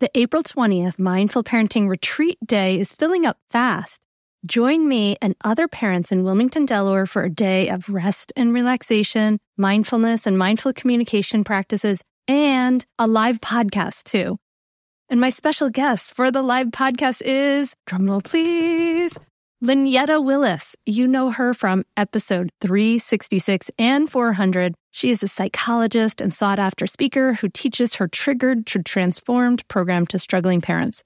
The April 20th Mindful Parenting Retreat Day is filling up fast. Join me and other parents in Wilmington, Delaware for a day of rest and relaxation, mindfulness and mindful communication practices, and a live podcast too. And my special guest for the live podcast is, drumroll please, Lynyetta Willis. You know her from episode 366 and 400. She is a psychologist and sought after speaker who teaches her Triggered to Transformed program to struggling parents.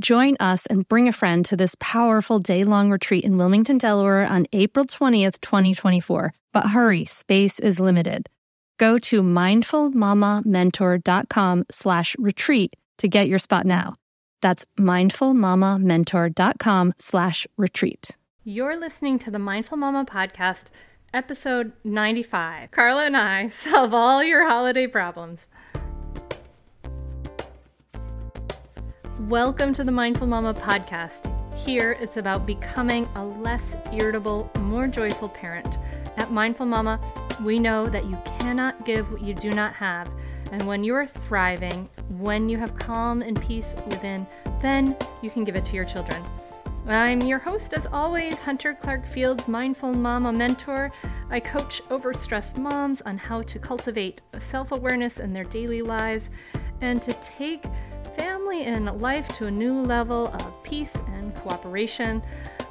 Join us and bring a friend to this powerful day long retreat in Wilmington, Delaware on April 20th, 2024. But hurry, space is limited. Go to mindfulmamamentor.com slash retreat to get your spot now. That's mindfulmamamentor.com slash retreat. You're listening to the Mindful Mama podcast, episode 95. Carla and I solve all your holiday problems. Welcome to the Mindful Mama podcast. Here, it's about becoming a less irritable, more joyful parent. At Mindful Mama, we know that you cannot give what you do not have. And when you are thriving, when you have calm and peace within, then you can give it to your children. I'm your host, as always, Hunter Clarke-Fields, Mindful Mama Mentor. I coach overstressed moms on how to cultivate self awareness in their daily lives and to take family and life to a new level of peace and cooperation.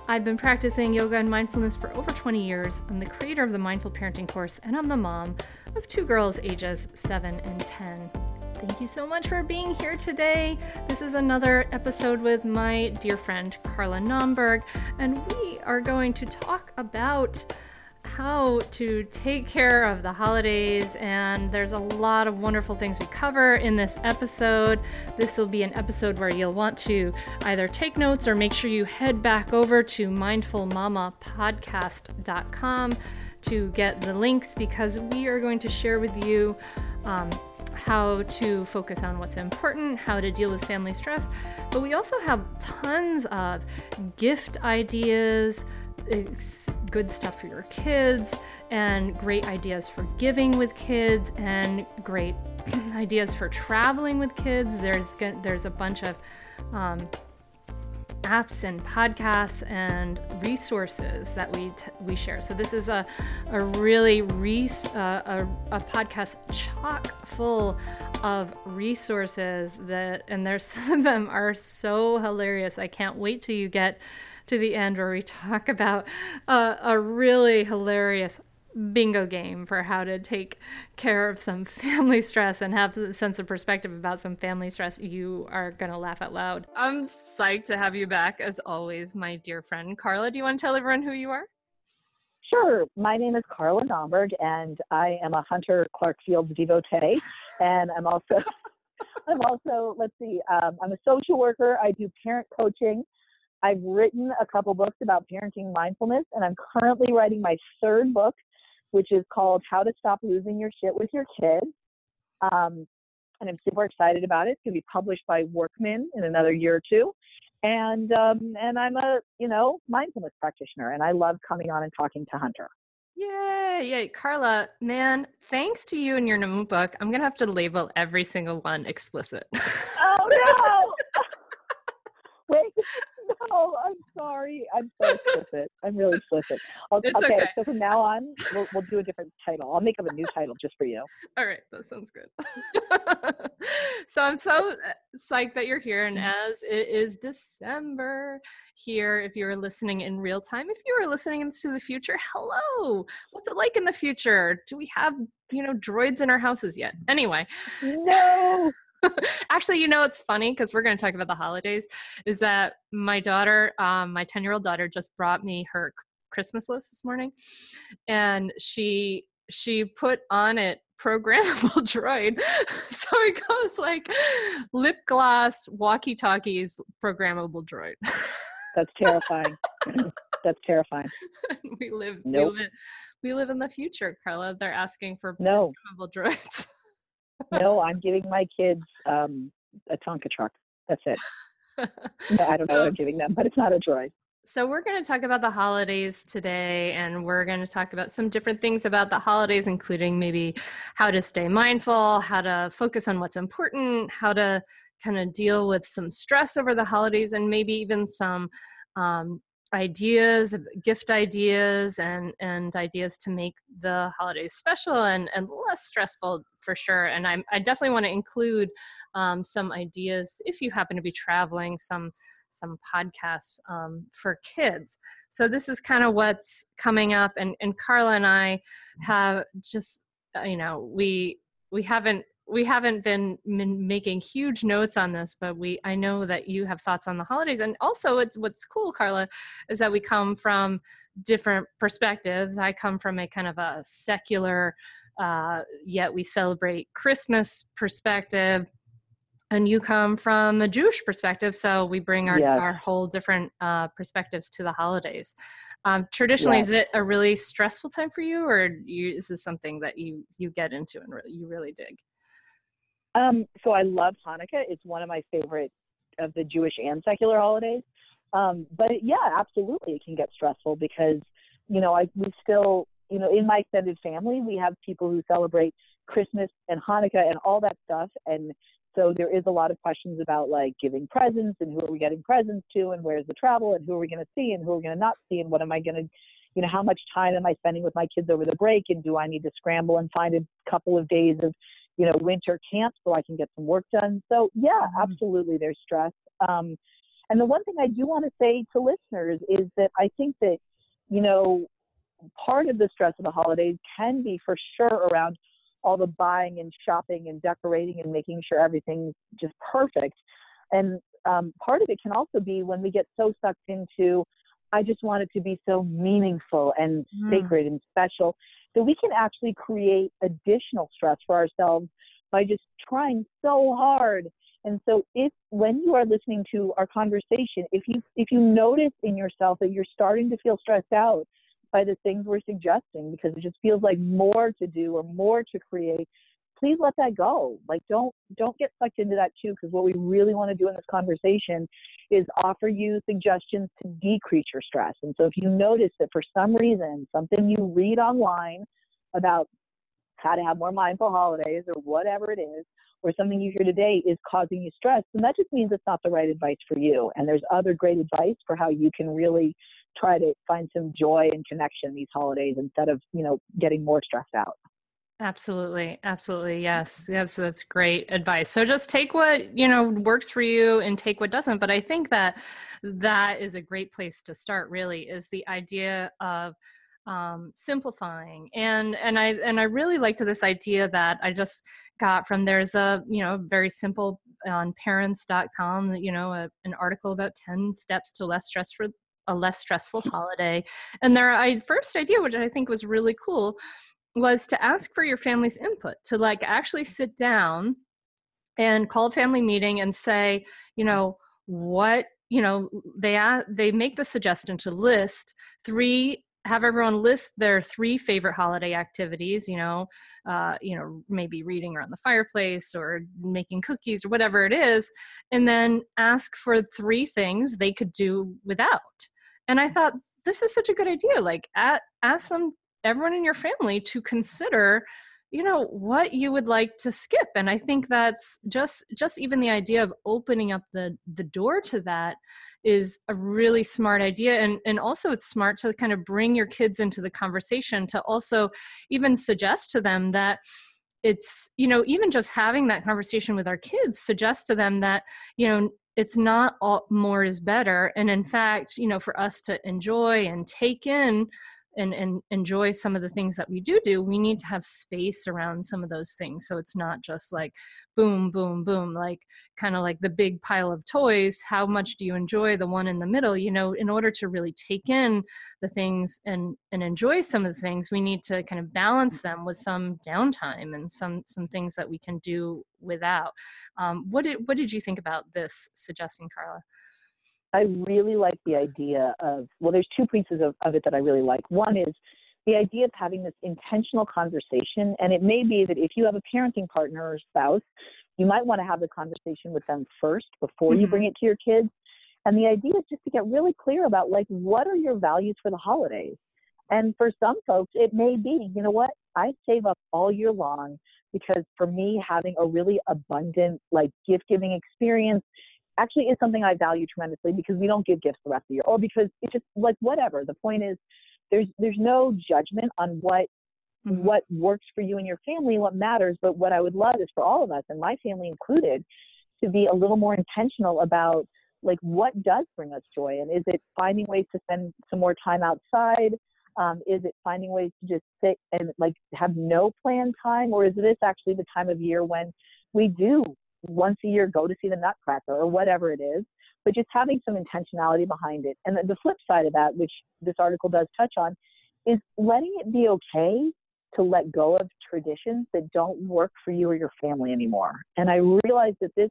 I've been practicing yoga and mindfulness for over 20 years. I'm the creator of the Mindful Parenting course, and I'm the mom of two girls ages 7 and 10. Thank you so much for being here today. This is another episode with my dear friend Carla Naumburg, and we are going to talk about how to take care of the holidays, and there's a lot of wonderful things we cover in this episode. This will be an episode where you'll want to either take notes or make sure you head back over to mindfulmamapodcast.com to get the links because we are going to share with you. Um, how to focus on what's important, how to deal with family stress, but we also have tons of gift ideas, good stuff for your kids and great ideas for giving with kids and great ideas for traveling with kids. There's there's a bunch of um, apps and podcasts and resources that we t- we share. So this is a a really uh, a, a podcast chock full of resources that and there's some of them are so hilarious. I can't wait till you get to the end where we talk about uh, a really hilarious bingo game for how to take care of some family stress and have a sense of perspective about some family stress, you are going to laugh out loud. I'm psyched to have you back, as always, my dear friend. Carla, do you want to tell everyone who you are? Sure. My name is Carla Naumburg, and I am a Hunter Clarke-Fields devotee. and I'm also, I'm also, let's see, um, I'm a social worker. I do parent coaching. I've written a couple books about parenting mindfulness, and I'm currently writing my third book, which is called How to Stop Losing Your Shit with Your Kids. Um, and I'm super excited about it. It's going to be published by Workman in another year or two. And um, and I'm a you know mindfulness practitioner, and I love coming on and talking to Hunter. Yay, yay. Carla, man, thanks to you and your new book, I'm going to have to label every single one explicit. oh, no. Wait, no, I'm sorry. I'm so explicit. I'm really explicit. Okay, okay, okay, so from now on, we'll, we'll do a different title. I'll make up a new title just for you. All right, that sounds good. so I'm so uh, psyched that you're here. And mm-hmm. as it is December here, if you're listening in real time, if you are listening into the future, hello. What's it like in the future? Do we have, you know, droids in our houses yet? Anyway. No. Actually, you know, it's funny because we're going to talk about the holidays. Is that my daughter, um, my 10 year old daughter, just brought me her Christmas list this morning, and she she put on it programmable droid. so it goes like lip gloss, walkie talkies, programmable droid. That's terrifying. That's terrifying. we live, nope. we live we live in the future, Carla. They're asking for no. programmable droids no, I'm giving my kids um, a Tonka truck. That's it. no, I don't know um, what I'm giving them, but it's not a droid. So, we're going to talk about the holidays today, and we're going to talk about some different things about the holidays, including maybe how to stay mindful, how to focus on what's important, how to kind of deal with some stress over the holidays, and maybe even some um, ideas, gift ideas, and, and ideas to make the holidays special and, and less stressful for sure. And I'm, I definitely want to include um, some ideas if you happen to be traveling, some some podcasts um, for kids. So this is kind of what's coming up, and and Carla and I have just uh, you know we we haven't we haven't been making huge notes on this but we i know that you have thoughts on the holidays and also it's what's cool carla is that we come from different perspectives i come from a kind of a secular uh, yet we celebrate christmas perspective and you come from a Jewish perspective, so we bring our, yes. our whole different uh, perspectives to the holidays. Um, traditionally, yes. is it a really stressful time for you, or you, is this something that you you get into and really, you really dig? Um, so I love Hanukkah. It's one of my favorite of the Jewish and secular holidays. Um, but yeah, absolutely, it can get stressful because you know I we still you know in my extended family we have people who celebrate Christmas and Hanukkah and all that stuff and so there is a lot of questions about like giving presents and who are we getting presents to and where's the travel and who are we going to see and who are we going to not see and what am I going to, you know, how much time am I spending with my kids over the break and do I need to scramble and find a couple of days of, you know, winter camp so I can get some work done. So yeah, mm-hmm. absolutely, there's stress. Um, and the one thing I do want to say to listeners is that I think that, you know, part of the stress of the holidays can be for sure around all the buying and shopping and decorating and making sure everything's just perfect. And um, part of it can also be when we get so sucked into, I just want it to be so meaningful and mm. sacred and special that we can actually create additional stress for ourselves by just trying so hard. And so if when you are listening to our conversation, if you if you notice in yourself that you're starting to feel stressed out, by the things we're suggesting because it just feels like more to do or more to create please let that go. Like don't don't get sucked into that too because what we really want to do in this conversation is offer you suggestions to decrease your stress. And so if you notice that for some reason something you read online about how to have more mindful holidays or whatever it is or something you hear today is causing you stress then that just means it's not the right advice for you. And there's other great advice for how you can really try to find some joy and connection these holidays instead of you know getting more stressed out absolutely absolutely yes yes that's great advice so just take what you know works for you and take what doesn't but i think that that is a great place to start really is the idea of um, simplifying and and i and i really liked this idea that i just got from there's a you know very simple on parents.com you know a, an article about 10 steps to less stress for a less stressful holiday. And their I, first idea, which I think was really cool, was to ask for your family's input, to like actually sit down and call a family meeting and say, you know, what you know they they make the suggestion to list three have everyone list their three favorite holiday activities you know uh, you know maybe reading around the fireplace or making cookies or whatever it is and then ask for three things they could do without and I thought, this is such a good idea. Like, at, ask them, everyone in your family, to consider you know what you would like to skip. And i think that's just just even the idea of opening up the the door to that is a really smart idea. And and also it's smart to kind of bring your kids into the conversation to also even suggest to them that it's you know even just having that conversation with our kids suggest to them that you know it's not all more is better. And in fact you know for us to enjoy and take in and, and enjoy some of the things that we do do we need to have space around some of those things. So it's not just like boom boom boom like kind of like the big pile of toys how much do you enjoy the one in the middle? You know in order to really take in the things and and enjoy some of the things we need to kind of balance them with some downtime and some some things that we can do without. Um, what did what did you think about this suggestion carla I really like the idea of, well, there's two pieces of, of it that I really like. One is the idea of having this intentional conversation. And it may be that if you have a parenting partner or spouse, you might want to have the conversation with them first before mm-hmm. you bring it to your kids. And the idea is just to get really clear about like, what are your values for the holidays? And for some folks, it may be, you know what, I save up all year long because for me, having a really abundant, like gift giving experience actually is something I value tremendously because we don't give gifts the rest of the year or because it's just like whatever. The point is, there's there's no judgment on what mm-hmm. what works for you and your family, what matters. But what I would love is for all of us, and my family included, to be a little more intentional about like what does bring us joy, and is it finding ways to spend some more time outside? Um, is it finding ways to just sit and like have no planned time, or is this actually the time of year when we do once a year go to see the Nutcracker or whatever it is? But just having some intentionality behind it. And the, flip side of that, which this article does touch on, is letting it be okay to let go of traditions that don't work for you or your family anymore. And I realize that this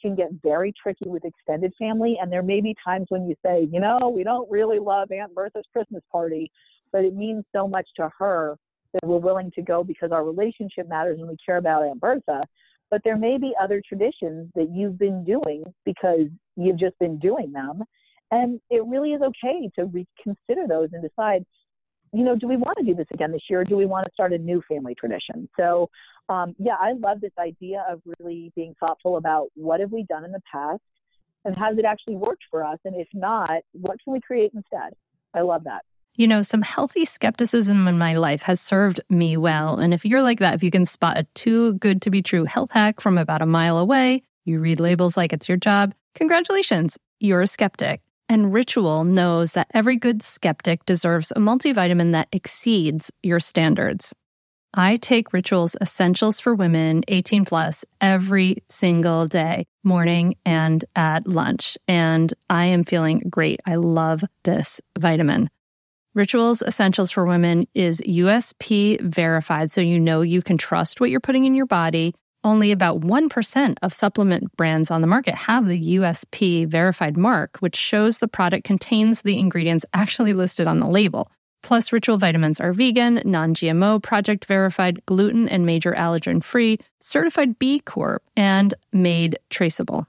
can get very tricky with extended family. And there may be times when you say, you know, we don't really love Aunt Bertha's Christmas party, but it means so much to her that we're willing to go because our relationship matters and we care about Aunt Bertha. But there may be other traditions that you've been doing because you've just been doing them. And it really is okay to reconsider those and decide, you know, do we want to do this again this year or do we want to start a new family tradition? So, um, yeah, I love this idea of really being thoughtful about what have we done in the past and has it actually worked for us? And if not, what can we create instead? I love that. You know, some healthy skepticism in my life has served me well. And if you're like that, if you can spot a too good to be true health hack from about a mile away, you read labels like it's your job, congratulations, you're a skeptic. And Ritual knows that every good skeptic deserves a multivitamin that exceeds your standards. I take Ritual's Essentials for Women 18 plus every single day, morning and at lunch. And I am feeling great. I love this vitamin. Rituals Essentials for Women is USP verified, so you know you can trust what you're putting in your body. Only about 1% of supplement brands on the market have the USP verified mark, which shows the product contains the ingredients actually listed on the label. Plus, Ritual vitamins are vegan, non GMO, project verified, gluten and major allergen free, certified B Corp, and made traceable.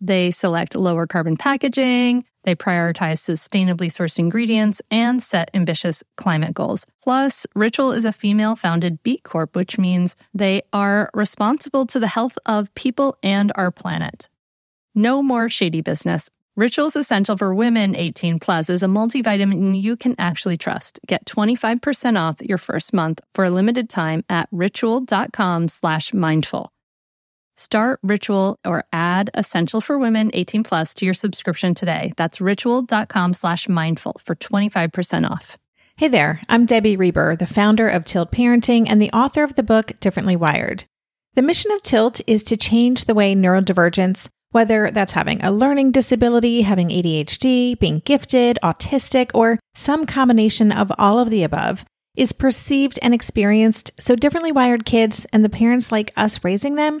They select lower carbon packaging, they prioritize sustainably sourced ingredients and set ambitious climate goals. Plus, Ritual is a female founded B Corp, which means they are responsible to the health of people and our planet. No more shady business. Ritual's Essential for Women 18 Plus is a multivitamin you can actually trust. Get 25% off your first month for a limited time at ritual.com slash mindful. Start Ritual or add Essential for Women 18 plus to your subscription today. That's ritual.com slash mindful for 25% off. Hey there, I'm Debbie Reber, the founder of Tilt Parenting and the author of the book Differently Wired. The mission of Tilt is to change the way neurodivergence, whether that's having a learning disability, having ADHD, being gifted, autistic, or some combination of all of the above, is perceived and experienced so differently wired kids and the parents like us raising them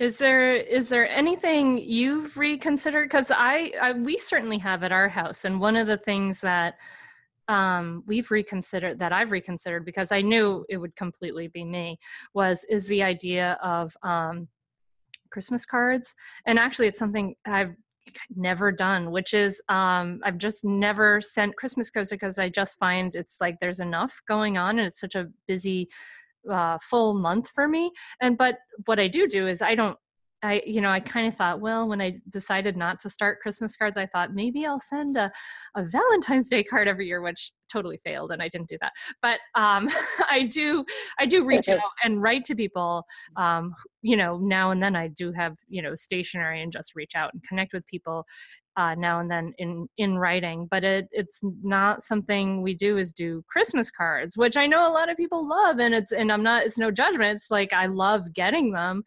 Is there is there anything you've reconsidered? Because I, I, we certainly have at our house, and one of the things that um, we've reconsidered that I've reconsidered because I knew it would completely be me was is the idea of um, Christmas cards, and actually it's something I've never done which is um i've just never sent christmas cards because i just find it's like there's enough going on and it's such a busy uh, full month for me. And but what I do do is I don't I, you know, I kind of thought, well, when I decided not to start Christmas cards, I thought maybe I'll send a, a Valentine's Day card every year, which totally failed and I didn't do that. But um, I do I do reach out and write to people. Um, you know, now and then I do have you know stationery and just reach out and connect with people uh, now and then in in writing but it it's not something we do is do christmas cards which i know a lot of people love and it's and i'm not it's no judgment it's like i love getting them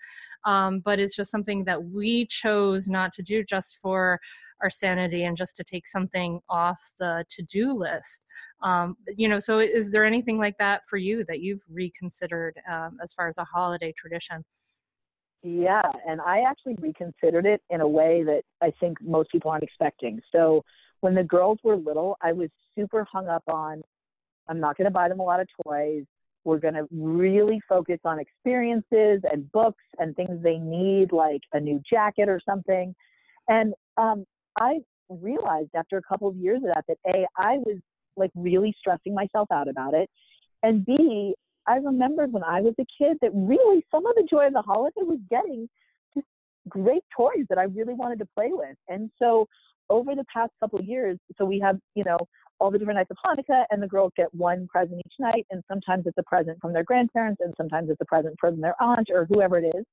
um, but it's just something that we chose not to do just for our sanity and just to take something off the to-do list um, you know so is there anything like that for you that you've reconsidered um, as far as a holiday tradition yeah, and I actually reconsidered it in a way that I think most people aren't expecting. So when the girls were little, I was super hung up on I'm not going to buy them a lot of toys. We're going to really focus on experiences and books and things they need, like a new jacket or something. And um, I realized after a couple of years of that that A, I was like really stressing myself out about it. And B, I remembered when I was a kid that really some of the joy of the holiday was getting just great toys that I really wanted to play with. And so over the past couple years, so we have, you know, all the different nights of Hanukkah, and the girls get one present each night, and sometimes it's a present from their grandparents, and sometimes it's a present from their aunt or whoever it is.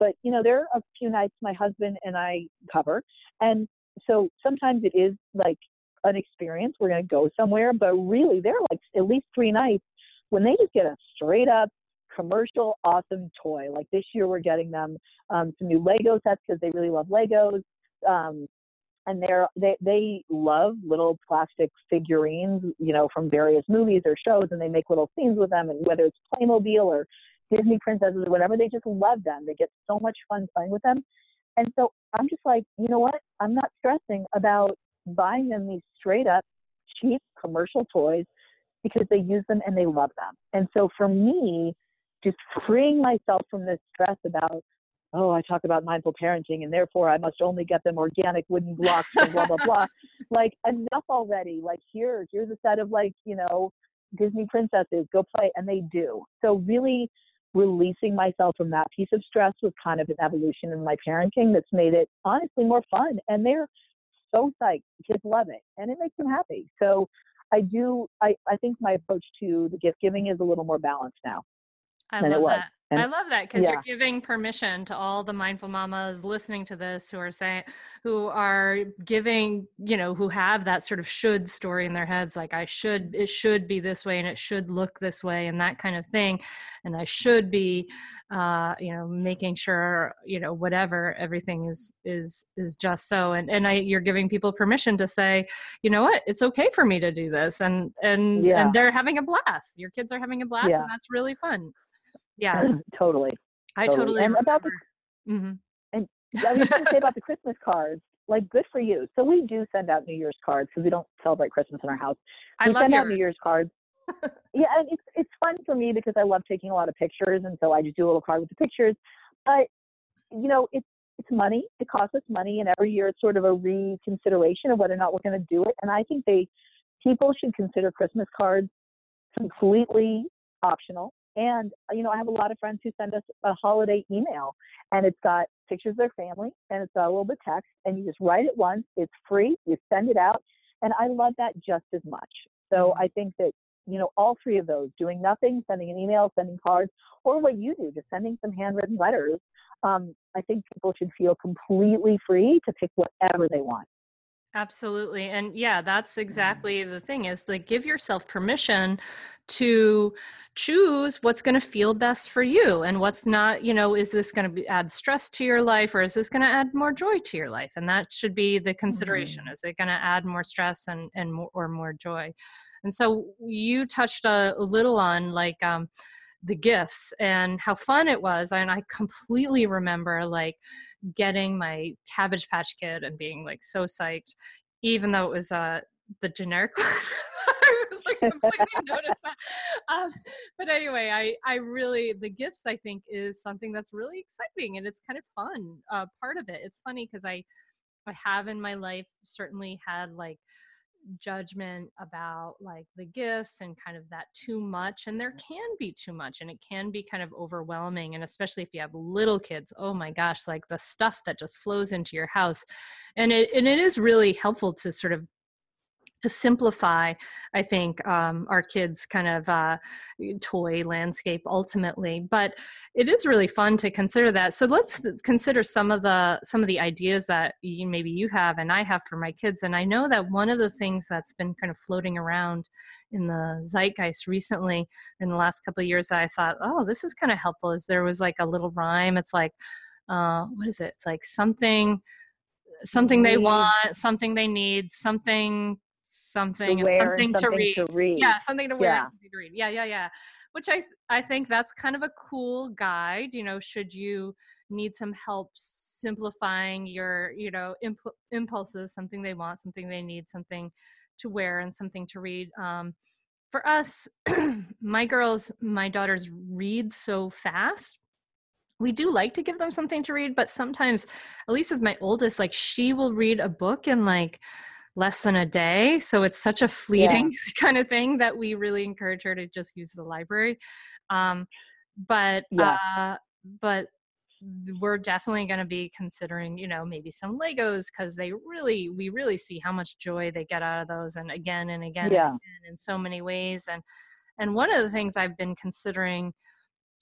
But you know, there are a few nights my husband and I cover, and so sometimes it is like an experience. We're going to go somewhere, but really, they're like at least three nights when they just get a straight up commercial awesome toy. Like this year, we're getting them um, some new Lego sets because they really love Legos. Um, and they're they they love little plastic figurines, you know, from various movies or shows, and they make little scenes with them. And whether it's Playmobil or Disney princesses or whatever, they just love them. They get so much fun playing with them. And so I'm just like, you know what? I'm not stressing about buying them these straight up cheap commercial toys because they use them and they love them. And so for me, just freeing myself from this stress about, oh, I talk about mindful parenting and therefore I must only get them organic wooden blocks and blah, blah, blah. like enough already. Like here, here's a set of like, you know, Disney princesses, go play. And they do. So really releasing myself from that piece of stress was kind of an evolution in my parenting that's made it honestly more fun. And they're so psyched. Kids love it and it makes them happy. So I do, I, I think my approach to the gift giving is a little more balanced now. I love that. And, I love that because yeah. you're giving permission to all the mindful mamas listening to this who are saying, who are giving, you know, who have that sort of should story in their heads, like I should, it should be this way and it should look this way and that kind of thing. And I should be, uh, you know, making sure, you know, whatever everything is, is, is just so. And, and I, you're giving people permission to say, you know what, it's okay for me to do this. And, and, yeah. and they're having a blast. Your kids are having a blast yeah. and that's really fun. Yeah, totally. I totally. totally and about the, mm-hmm. and I was going to say about the Christmas cards. Like, good for you. So we do send out New Year's cards because we don't celebrate Christmas in our house. We I send yours. out New Year's cards. yeah, and it's it's fun for me because I love taking a lot of pictures, and so I just do a little card with the pictures. But you know, it's it's money. It costs us money, and every year it's sort of a reconsideration of whether or not we're going to do it. And I think they people should consider Christmas cards completely optional. And, uh, you know, I have a lot of friends who send us a holiday email and it's got pictures of their family and it's got a little bit of text and you just write it once. It's free. You send it out. And I love that just as much. So mm-hmm. I think that, you know, all three of those, doing nothing, sending an email, sending cards, or what you do, just sending some handwritten letters, um, I think people should feel completely free to pick whatever they want. Absolutely. And yeah, that's mm-hmm. exactly the thing is like give yourself permission to choose what's going to feel best for you and what's not, you know, is this going to add stress to your life or is this going to add more joy to your life? And that should be the consideration. Mm-hmm. Is it going to add more stress and and more, or more joy? And so you touched a, a little on like um the gifts and how fun it was and i completely remember like getting my cabbage patch kid and being like so psyched even though it was uh the generic one I was like completely noticed that. Um, but anyway, I I really the gifts I think is something that's really exciting and it's kind of fun. Uh, part of it. It's funny because I I have in my life certainly had like judgment about like the gifts and kind of that too much and there mm-hmm. can be too much and it can be kind of overwhelming and especially if you have little kids oh my gosh like the stuff that just flows into your house and it and it is really helpful to sort of to simplify i think um, our kids kind of uh, toy landscape ultimately but it is really fun to consider that. So let's consider some of the some of the ideas that you, maybe you have and i have for my kids and i know that one of the things that's been kind of floating around in the zeitgeist recently in the last couple of years that i thought oh this is kind of helpful is there was like a little rhyme. It's like uh, what is it? It's like something something they want something they need something something and something, something to, read. to, read. Yeah, something to wear yeah. and something to read. Yeah, yeah, yeah. Which I I think that's kind of a cool guide. You know, should you need some help simplifying your you know imp- impulses, something they want, something they need, something to wear, and something to read. Um, for us, my girls, my daughters read so fast we do like to give them something to read but sometimes at least with my oldest like she will read a book in like less than a day. So it's such a fleeting yeah. kind of thing that we really encourage her to just use the library. Um, but yeah. uh, but we're definitely going to be considering you know maybe some legos because they really we really see how much joy they get out of those and again and again, yeah. and again in so many ways and and one of the things i've been considering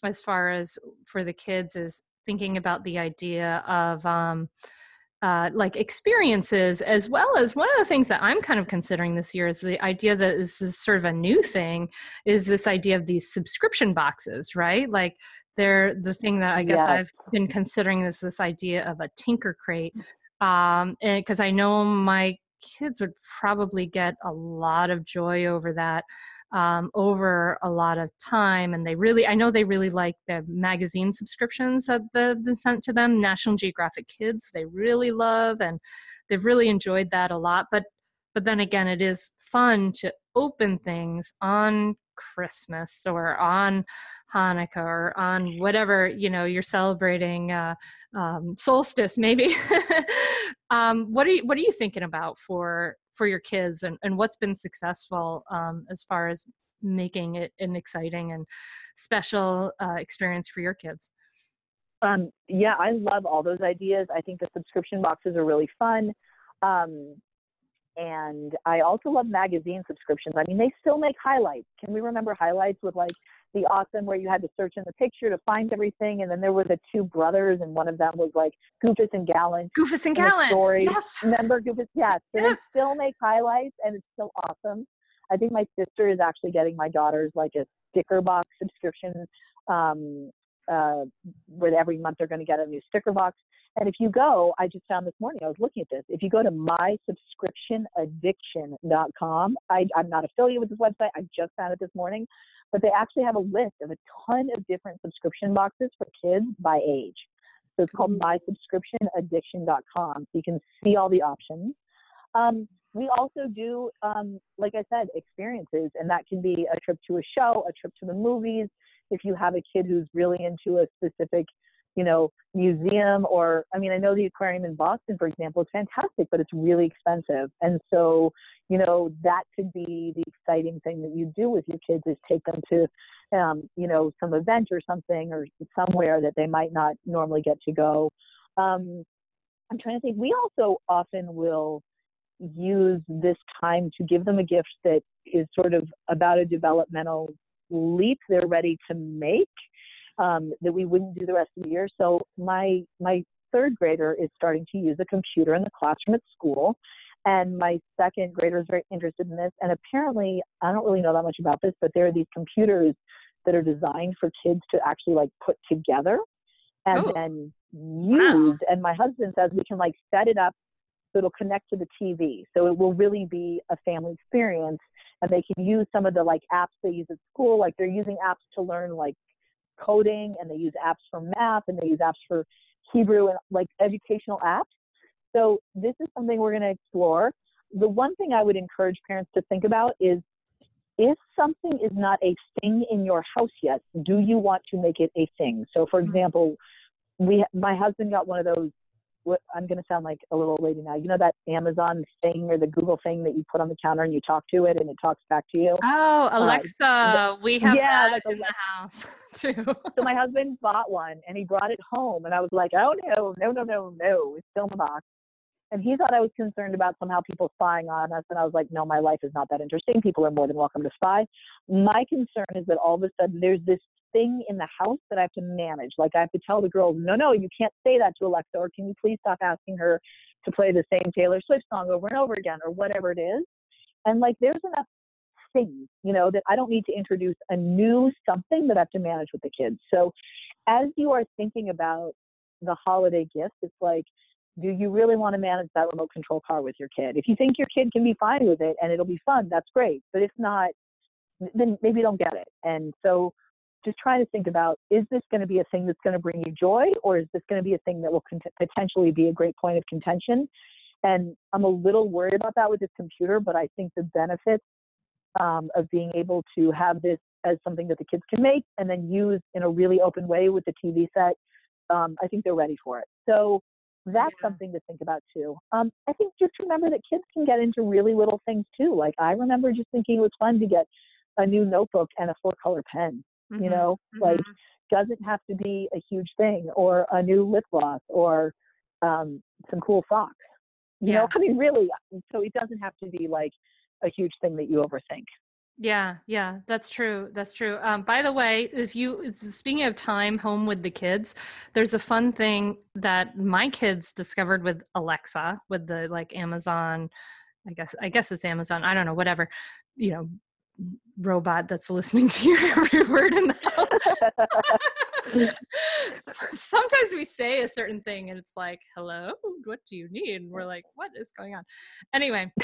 as far as for the kids is thinking about the idea of um, uh, like experiences as well as one of the things that i'm kind of considering this year is the idea that this is sort of a new thing is this idea of these subscription boxes right? Like they're the thing that i guess i've been considering is this idea of a tinker crate um because i know my kids would probably get a lot of joy over that um, over a lot of time and they really i know they really like the magazine subscriptions that have been sent to them national geographic kids they really love and they've really enjoyed that a lot but but then again it is fun to open things on Christmas or on Hanukkah or on whatever you know you're celebrating uh, um, solstice maybe. um, what are you What are you thinking about for for your kids and, and what's been successful um, as far as making it an exciting and special uh, experience for your kids? Um, yeah, I love all those ideas. I think the subscription boxes are really fun. Um, and I also love magazine subscriptions. I mean, they still make highlights. Can we remember highlights with like the awesome where you had to search in the picture to find everything? And then there were the two brothers, and one of them was like Goofus and Gallant. Goofus and Gallant. Story. Yes. Remember Goofus? Yes. So yes. they still make highlights, and it's still awesome. I think my sister is actually getting my daughters like a sticker box subscription um, uh, where every month they're going to get a new sticker box. And if you go, I just found this morning, I was looking at this. If you go to mysubscriptionaddiction.com, I, I'm not affiliated with this website. I just found it this morning, but they actually have a list of a ton of different subscription boxes for kids by age. So it's called mm-hmm. mysubscriptionaddiction.com. So you can see all the options. Um, we also do, um, like I said, experiences, and that can be a trip to a show, a trip to the movies. If you have a kid who's really into a specific you know, museum or I mean, I know the aquarium in Boston, for example, is fantastic, but it's really expensive. And so, you know, that could be the exciting thing that you do with your kids is take them to, um, you know, some event or something or somewhere that they might not normally get to go. Um, I'm trying to think. We also often will use this time to give them a gift that is sort of about a developmental leap they're ready to make um, that we wouldn't do the rest of the year. So my my third grader is starting to use a computer in the classroom at school. And my second grader is very interested in this. And apparently, I don't really know that much about this, but there are these computers that are designed for kids to actually like put together and Ooh. then use. Wow. And my husband says we can like set it up so it'll connect to the TV. So it will really be a family experience. And they can use some of the like apps they use at school. Like they're using apps to learn like coding and they use apps for math and they use apps for Hebrew and like educational apps. So this is something we're going to explore. The one thing I would encourage parents to think about is if something is not a thing in your house yet, do you want to make it a thing? So for mm-hmm. example, we my husband got one of those what I'm going to sound like a little old lady now. You know that Amazon thing or the Google thing that you put on the counter and you talk to it and it talks back to you. Oh, uh, Alexa, uh, we have yeah, that like in the house too. so my husband bought one and he brought it home, and I was like, oh no, no, no, no, no, it's still in the box. And he thought I was concerned about somehow people spying on us. And I was like, no, my life is not that interesting. People are more than welcome to spy. My concern is that all of a sudden there's this thing in the house that I have to manage. Like I have to tell the girls, no, no, you can't say that to Alexa, or can you please stop asking her to play the same Taylor Swift song over and over again, or whatever it is. And like there's enough things, you know, that I don't need to introduce a new something that I have to manage with the kids. So as you are thinking about the holiday gifts, it's like, do you really want to manage that remote control car with your kid? If you think your kid can be fine with it and it'll be fun, that's great. But if not, then maybe don't get it. And so just try to think about is this going to be a thing that's going to bring you joy or is this going to be a thing that will cont- potentially be a great point of contention? And I'm a little worried about that with this computer, but I think the benefits um, of being able to have this as something that the kids can make and then use in a really open way with the TV set, um, I think they're ready for it. So that's yeah. something to think about too. Um, I think just remember that kids can get into really little things too. Like I remember just thinking it was fun to get a new notebook and a four color pen. Mm-hmm. You know, mm-hmm. like doesn't have to be a huge thing or a new lip gloss or um, some cool socks. You yeah. know, I mean, really. So it doesn't have to be like a huge thing that you overthink. Yeah, yeah, that's true. That's true. Um, by the way, if you speaking of time home with the kids, there's a fun thing that my kids discovered with Alexa, with the like Amazon. I guess I guess it's Amazon. I don't know, whatever. You know, robot that's listening to your every word in the. Sometimes we say a certain thing and it's like, hello, what do you need? And we're like, what is going on? Anyway,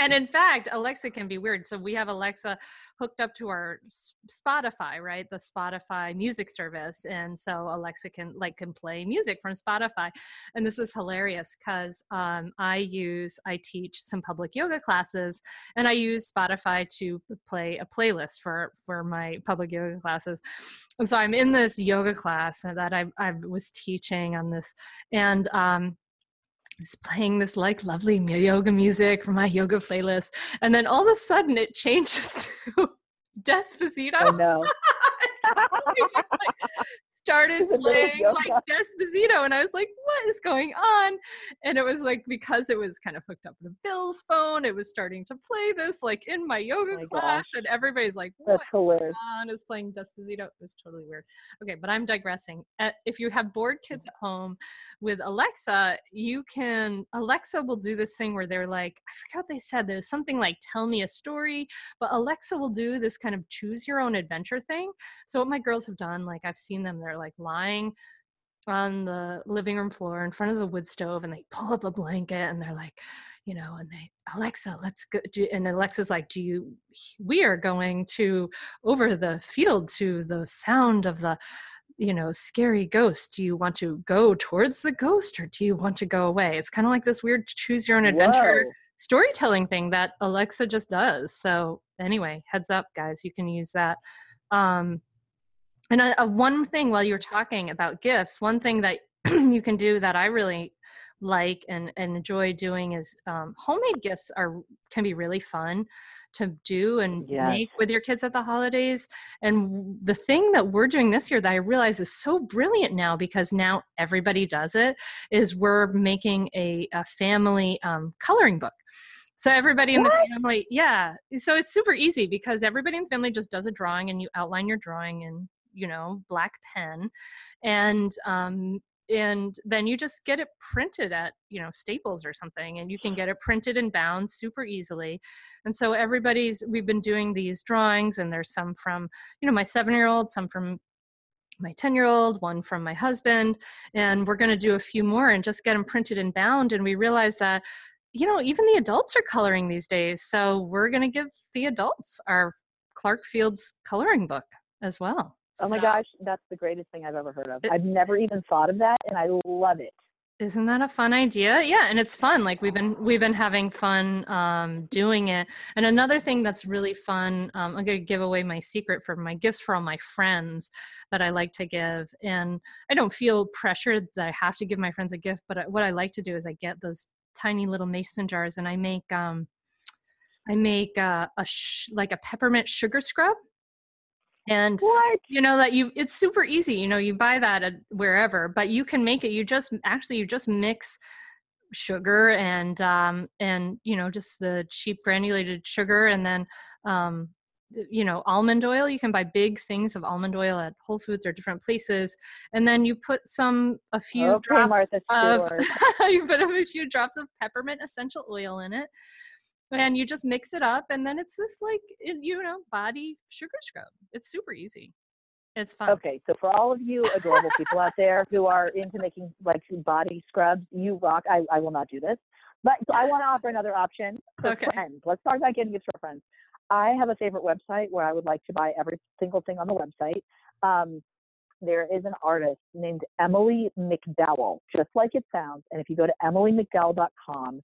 and in fact alexa can be weird. So we have alexa hooked up to our spotify right? The spotify music service. And so alexa can like can play music from spotify. And this was hilarious because um, i use i teach some public yoga classes and i use spotify to play a playlist for for my public yoga classes and so i'm in this yoga class that i, I was teaching on this and um, was playing this like lovely yoga music from my yoga playlist, and then all of a sudden it changes to Despacito. I know. started playing like Despacito, and I was like, "What is going on?" And it was like because it was kind of hooked up to Bill's phone, it was starting to play this like in my yoga oh my class, gosh. and everybody's like, "What That's hilarious. on?" Is playing Despacito. It was totally weird. Okay, but I'm digressing. Uh, if you have bored kids at home with Alexa, you can Alexa will do this thing where they're like, I forget what they said. There's something like "Tell me a story," but Alexa will do this kind of choose your own adventure thing. So what my girls have done, like I've seen them, they're like lying on the living room floor in front of the wood stove and they pull up a blanket and they're like you know and they alexa let's go do, and alexa's like do you we are going to over the field to the sound of the you know scary ghost. Do you want to go towards the ghost or do you want to go away? It's kind of like this weird choose your own adventure Whoa. storytelling thing that alexa just does. So anyway heads up guys you can use that. Um and a, a one thing while you were talking about gifts, one thing that you can do that I really like and, and enjoy doing is um, homemade gifts are can be really fun to do and yes. make with your kids at the holidays. And the thing that we're doing this year that i realize is so brilliant now because now everybody does it is we're making a, a family um, coloring book. So everybody in the family yeah. So it's super easy because everybody in the family just does a drawing and you outline your drawing and you know black pen and um, and then you just get it printed at you know staples or something and you can get it printed and bound super easily. And so everybody's we've been doing these drawings and there's some from you know my seven year old some from my 10 year old one from my husband and we're going to do a few more and just get them printed and bound and we realize that you know even the adults are coloring these days so we're going to give the adults our Clarke-Fields coloring book as well Oh my gosh, that's the greatest thing I've ever heard of. It, I've never even thought of that and I love it. Isn't that a fun idea? Yeah, and it's fun. Like we've been we've been having fun um, doing it. And another thing that's really fun, um, I'm going to give away my secret for my gifts for all my friends that I like to give. And I don't feel pressured that I have to give my friends a gift, but what I like to do is I get those tiny little mason jars and I make um, I make uh, a sh- like a peppermint sugar scrub and what? you know that you it's super easy you know you buy that at wherever but you can make it you just actually you just mix sugar and um, and you know just the cheap granulated sugar and then um, you know almond oil you can buy big things of almond oil at whole foods or different places and then you put some a few okay, drops Martha of you put a few drops of peppermint essential oil in it and you just mix it up and then it's this like you know body sugar scrub it's super easy it's fun Okay, so for all of you adorable people out there who are into making like body scrubs, you rock. I, I will not do this, but so I want to offer another option for Okay. friends. Let's talk about getting gifts for friends. I have a favorite website where I would like to buy every single thing on the website. Um, there is an artist named Emily McDowell, just like it sounds. And if you go to emilymcdowell.com,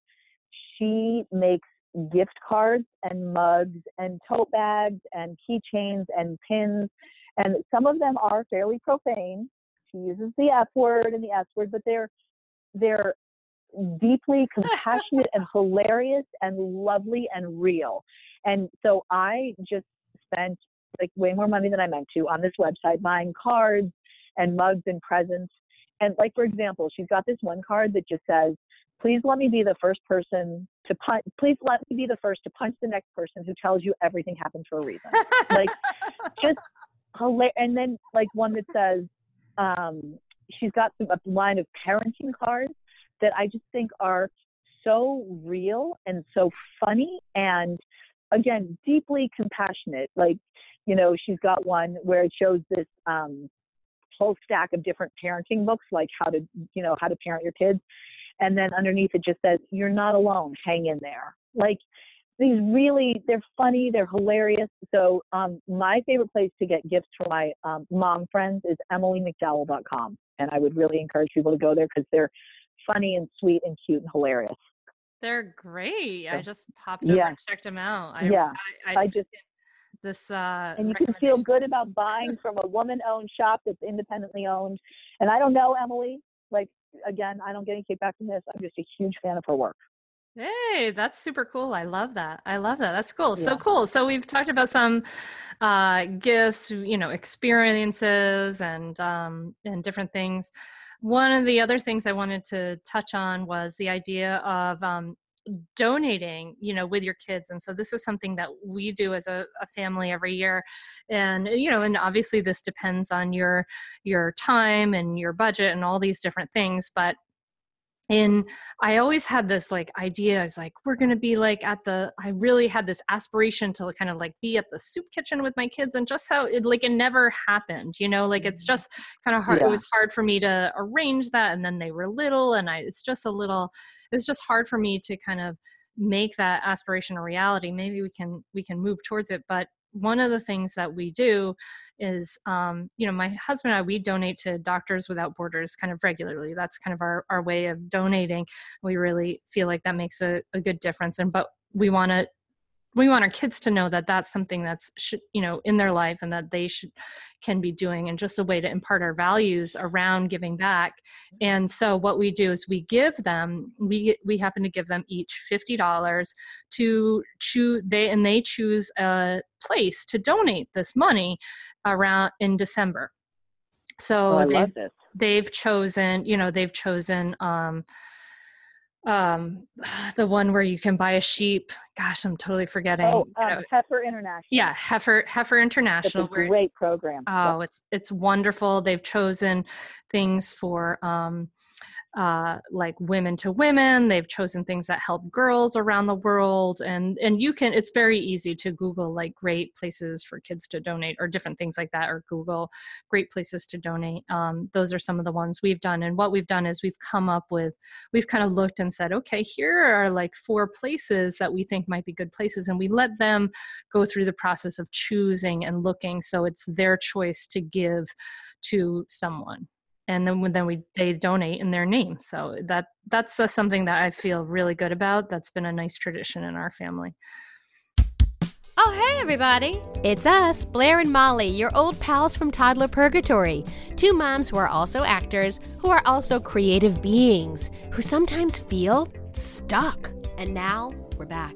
she makes gift cards and mugs and tote bags and keychains and pins. And some of them are fairly profane. She uses the F word and the S word, but they're they're deeply compassionate and hilarious and lovely and real. And so I just spent like way more money than I meant to on this website buying cards and mugs and presents. And like for example, she's got this one card that just says, "Please let me be the first person to punch. Please let me be the first to punch the next person who tells you everything happens for a reason." like just hilarious. And then like one that says, um, she's got some, a line of parenting cards that I just think are so real and so funny and again deeply compassionate. Like you know, she's got one where it shows this um, whole stack of different parenting books, like how to you know how to parent your kids, and then underneath it just says, "You're not alone. Hang in there." Like these really they're funny they're hilarious. So um, my favorite place to get gifts for my um, mom friends is emilymcdowell.com and i would really encourage people to go there because they're funny and sweet and cute and hilarious. They're great. I just popped over Yeah. and checked them out. I, Yeah, i, I, I just- this uh and you can feel good about buying from a woman owned shop that's independently owned. And i don't know emily like again i don't get any kickback from this i'm just a huge fan of her work Hey, that's super cool. I love that. I love that. That's cool. So cool. So we've talked about some uh, gifts, you know, experiences and um, and different things. One of the other things I wanted to touch on was the idea of um, donating, you know, with your kids. And so this is something that we do as a, a family every year. And you know, and obviously this depends on your your time and your budget and all these different things, but and i always had this like idea i was like we're going to be like at the i really had this aspiration to kind of like be at the soup kitchen with my kids and just how it like it never happened you know like it's mm. just kind of hard it was hard for me to arrange that and then they were little and i it's just a little it was just hard for me to kind of make that aspiration a reality. Maybe we can we can move towards it but one of the things that we do is um, you know my husband and i we donate to doctors without borders kind of regularly. That's kind of our, our way of donating. We really feel like that makes a, a good difference and but we want to we want our kids to know that that's something that's should, you know in their life and that they should can be doing and just a way to impart our values around giving back. And so what we do is we give them we we happen to give them each $50 to choose they and they choose a place to donate this money around in december. So oh, they, they've chosen you know they've chosen um um the one where you can buy a sheep. Gosh i'm totally forgetting. Oh you um, know, heifer international. yeah heifer heifer international great program. Oh, it's it's wonderful. They've chosen things for um, uh, like women to women. They've chosen things that help girls around the world, and and you can. It's very easy to Google like great places for kids to donate or different things like that, or Google great places to donate. Um, those are some of the ones we've done, and what we've done is we've come up with we've kind of looked and said, okay, here are like four places that we think might be good places, and we let them go through the process of choosing and looking so it's their choice to give to someone and then then we they donate in their name so that that's uh, something that i feel really good about that's been a nice tradition in our family Oh, hey, everybody. It's us, Blair and Molly, your old pals from Toddler Purgatory. Two moms who are also actors, who are also creative beings, who sometimes feel stuck. And now we're back.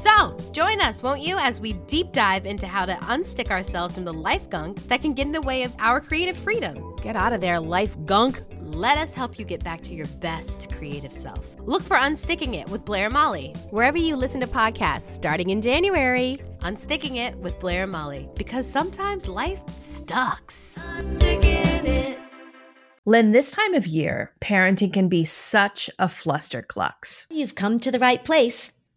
So, join us, won't you, as we deep dive into how to unstick ourselves from the life gunk that can get in the way of our creative freedom. Get out of there, life gunk. Let us help you get back to your best creative self. Look for Unsticking It with Blair and Molly, wherever you listen to podcasts starting in January. Unsticking It with Blair and Molly, because sometimes life sucks. Unsticking it. Lynn, this time of year, parenting can be such a flusterclux. You've come to the right place.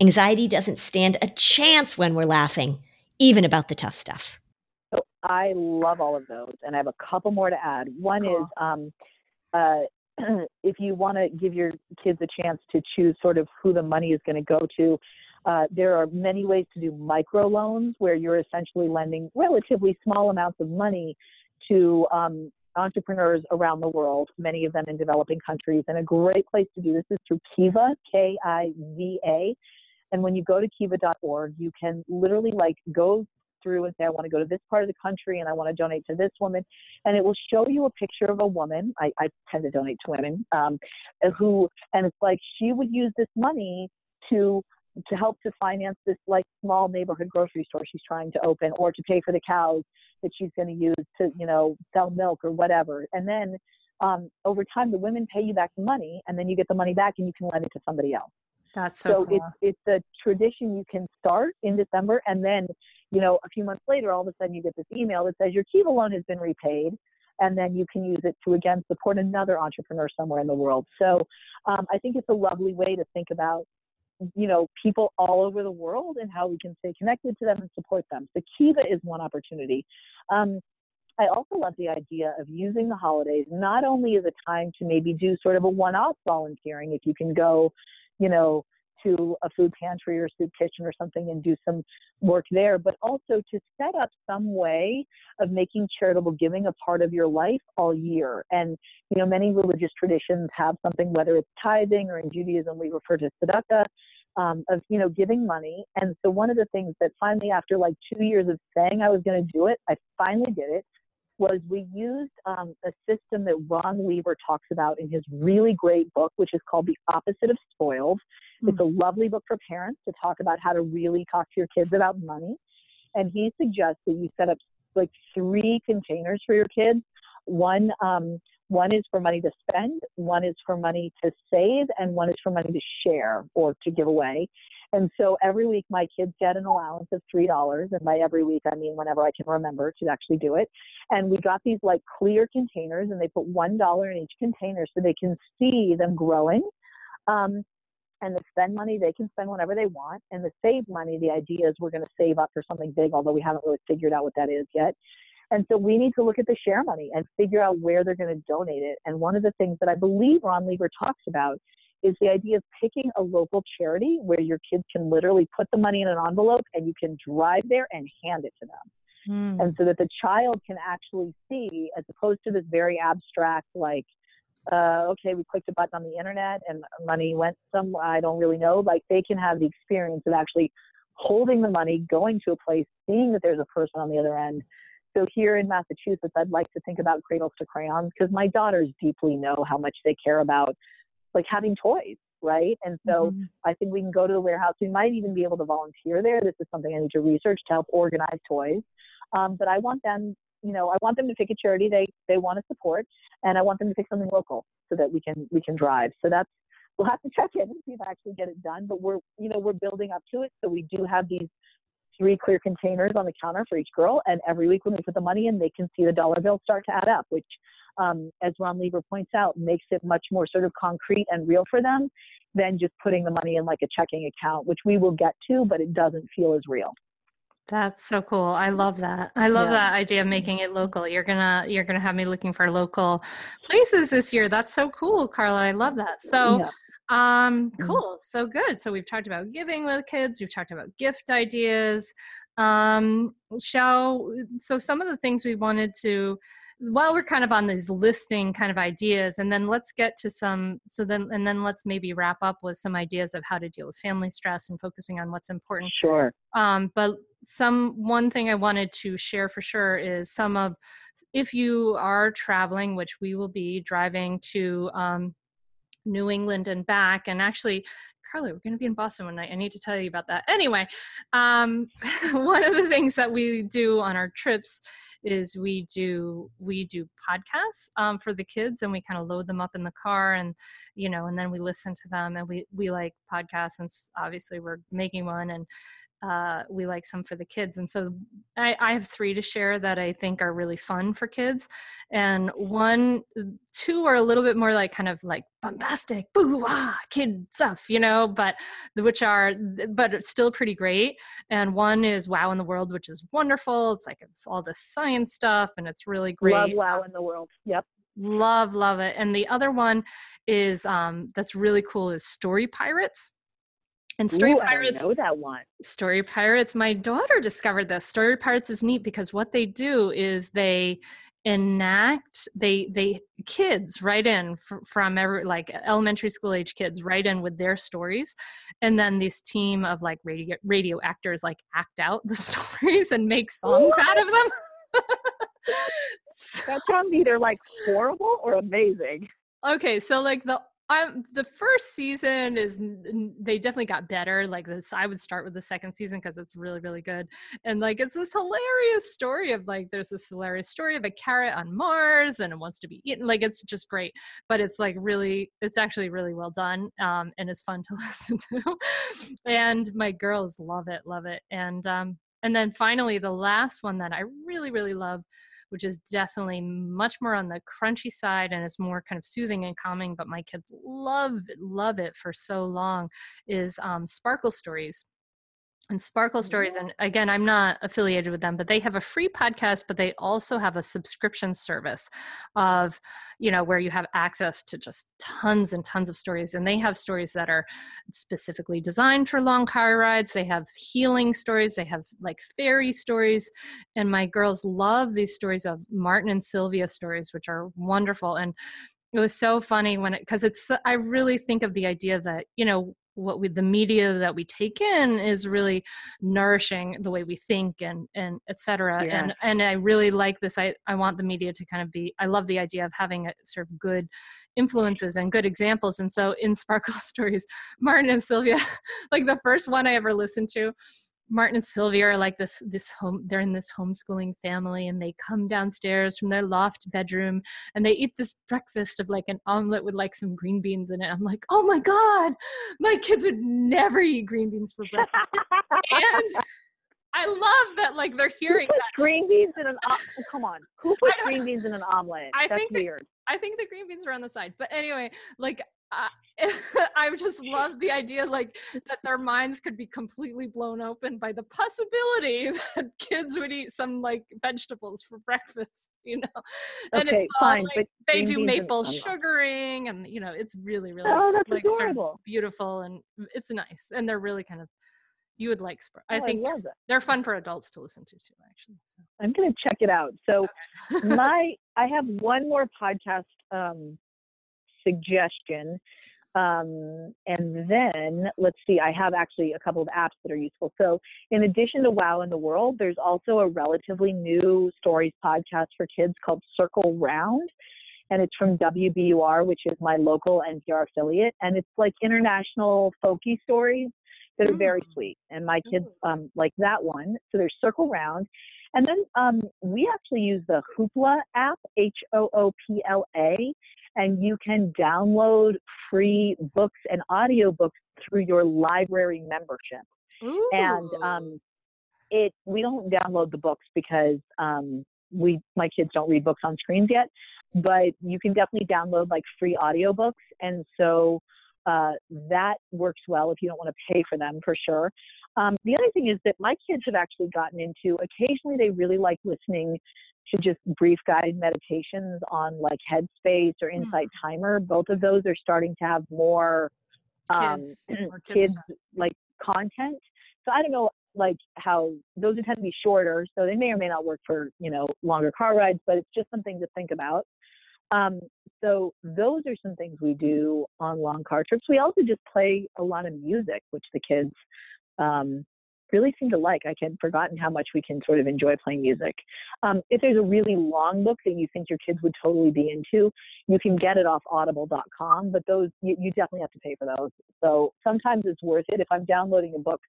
Anxiety doesn't stand a chance when we're laughing, even about the tough stuff. So I love all of those, and I have a couple more to add. One cool. is um, uh, if you want to give your kids a chance to choose sort of who the money is going to go to, uh, there are many ways to do micro loans where you're essentially lending relatively small amounts of money to um, entrepreneurs around the world, many of them in developing countries. And a great place to do this is through Kiva, K I V A. And when you go to kiva.org, you can literally like go through and say, I want to go to this part of the country and I want to donate to this woman. And it will show you a picture of a woman. I, I tend to donate to women um, who, and it's like she would use this money to to help to finance this like small neighborhood grocery store she's trying to open or to pay for the cows that she's going to use to you know sell milk or whatever and then um, over time the women pay you back the money and then you get the money back and you can lend it to somebody else that's so, so cool. it's it's a tradition you can start in December, and then you know a few months later, all of a sudden you get this email that says your Kiva loan has been repaid, and then you can use it to again support another entrepreneur somewhere in the world. So um, I think it's a lovely way to think about you know people all over the world and how we can stay connected to them and support them. So Kiva is one opportunity. Um, I also love the idea of using the holidays not only as a time to maybe do sort of a one-off volunteering, if you can go you know, to a food pantry or soup kitchen or something and do some work there, but also to set up some way of making charitable giving a part of your life all year. And, you know, many religious traditions have something, whether it's tithing or in Judaism, we refer to tzedakah. Um, of you know giving money and so one of the things that finally after like two years of saying i was going to do it i finally did it was we used um, a system that Ron Lieber talks about in his really great book, which is called The Opposite of Spoiled. Mm-hmm. It's a lovely book for parents to talk about how to really talk to your kids about money. And he suggests that you set up like three containers for your kids. One, um, one is for money to spend, one is for money to save, and one is for money to share or to give away. And so every week my kids get an allowance of three dollars, and by every week I mean whenever I can remember to actually do it. And we got these like clear containers, and they put one dollar in each container so they can see them growing. Um, and the spend money they can spend whenever they want, and the save money the idea is we're going to save up for something big, although we haven't really figured out what that is yet. And so we need to look at the share money and figure out where they're going to donate it. And one of the things that I believe Ron Lieber talks about is the idea of picking a local charity where your kids can literally put the money in an envelope and you can drive there and hand it to them. Mm. And so that the child can actually see, as opposed to this very abstract, like, uh, okay, we clicked a button on the internet and money went somewhere, I don't really know. Like they can have the experience of actually holding the money, going to a place, seeing that there's a person on the other end. So here in Massachusetts, I'd like to think about cradles to crayons because my daughters deeply know how much they care about like having toys, right? And so mm-hmm. I think we can go to the warehouse. We might even be able to volunteer there. This is something I need to research to help organize toys. Um, but I want them, you know, I want them to pick a charity they they want to support, and I want them to pick something local so that we can we can drive. So that's we'll have to check in and see if I actually get it done. But we're you know we're building up to it. So we do have these three clear containers on the counter for each girl, and every week when we put the money in, they can see the dollar bill start to add up, which um, as Ron Lieber points out, makes it much more sort of concrete and real for them than just putting the money in like a checking account, which we will get to, but it doesn't feel as real. That's so cool. I love that. I love yeah. that idea of making it local. You're gonna you're gonna have me looking for local places this year. That's so cool, Carla. I love that. So yeah. Um mm-hmm. cool. So good. So we've talked about giving with kids, we've talked about gift ideas. Um shall so some of the things we wanted to while we're kind of on these listing kind of ideas and then let's get to some so then and then let's maybe wrap up with some ideas of how to deal with family stress and focusing on what's important sure um, but some one thing i wanted to share for sure is some of if you are traveling which we will be driving to um, New England and back. And actually, Carla, we're going to be in Boston one night. I need to tell you about that. Anyway, um, one of the things that we do on our trips is we do we do podcasts um, for the kids, and we kind of load them up in the car, and you know, and then we listen to them, and we we like podcasts, and obviously we're making one, and uh, we like some for the kids. And so I, I, have three to share that I think are really fun for kids. And one, two are a little bit more like kind of like bombastic, boo ah, kid stuff, you know, but which are, but still pretty great. And one is Wow in the World, which is wonderful. It's like it's all the science stuff and it's really great. Love Wow in the World. Yep love love it and the other one is um that's really cool is story pirates and Story Ooh, Pirates. I know that one. Story Pirates. My daughter discovered this. Story Pirates is neat because what they do is they enact they they kids write in f- from every like elementary school age kids write in with their stories and then this team of like radio radio actors like act out the stories and make songs out of them that sounds either like horrible or amazing okay so like the um the first season is they definitely got better like this i would start with the second season because it's really really good and like it's this hilarious story of like there's this hilarious story of a carrot on mars and it wants to be eaten like it's just great but it's like really it's actually really well done um and it's fun to listen to and my girls love it love it and um and then finally the last one that i really really love which is definitely much more on the crunchy side and is more kind of soothing and calming. But my kids love love it for so long. Is um, Sparkle Stories and Sparkle Stories. And again, I'm not affiliated with them, but they have a free podcast, but they also have a subscription service of, you know, where you have access to just tons and tons of stories. And they have stories that are specifically designed for long car rides. They have healing stories. They have like fairy stories. And my girls love these stories of Martin and Sylvia stories, which are wonderful. And it was so funny when it because it's i really think of the idea that you know what we the media that we take in is really nourishing the way we think and and etc yeah. and and i really like this i i want the media to kind of be i love the idea of having a sort of good influences and good examples and so in sparkle stories martin and sylvia like the first one i ever listened to Martin and Sylvia are like this this home they're in this homeschooling family and they come downstairs from their loft bedroom and they eat this breakfast of like an omelet with like some green beans in it. I'm like, "Oh my god, my kids would never eat green beans for breakfast." and I love that like they're hearing that. green beans in an oh, come on. Who puts green beans in an omelet? I That's think weird. I think the green beans are on the side. But anyway, like I just love the idea like that their minds could be completely blown open by the possibility that kids would eat some like vegetables for breakfast, you know. And okay, it's, fine. Like, they do maple sugaring and you know, it's really, really oh, that's like, adorable. Sort of beautiful and it's nice. And they're really kind of you would like oh, I think I they're, fun for adults to listen to too, actually. So. I'm gonna check it out. So okay. my I have one more podcast um, suggestion. Um, and then let's see, I have actually a couple of apps that are useful. So, in addition to Wow in the World, there's also a relatively new stories podcast for kids called Circle Round. And it's from WBUR, which is my local NPR affiliate. And it's like international folky stories that are very mm. sweet. And my kids um, like that one. So there's Circle Round. And then um, we actually use the Hoopla app, H O O P L A, and you can download free books and audiobooks through your library membership. Ooh. And um, it we don't download the books because um, we my kids don't read books on screens yet, but you can definitely download like free audiobooks, and so uh, that works well if you don't want to pay for them for sure. Um, the other thing is that my kids have actually gotten into occasionally they really like listening to just brief guided meditations on like Headspace or Insight mm. Timer. Both of those are starting to have more um, kids, kids, kids like content. So I don't know like how those tend to be shorter, so they may or may not work for you know longer car rides, but it's just something to think about. Um, so those are some things we do on long car trips. We also just play a lot of music, which the kids um, really seem to like. I can forgotten how much we can sort of enjoy playing music. Um, if there's a really long book that you think your kids would totally be into, you can get it off audible.com, but those you, you definitely have to pay for those. So sometimes it's worth it. If I'm downloading a book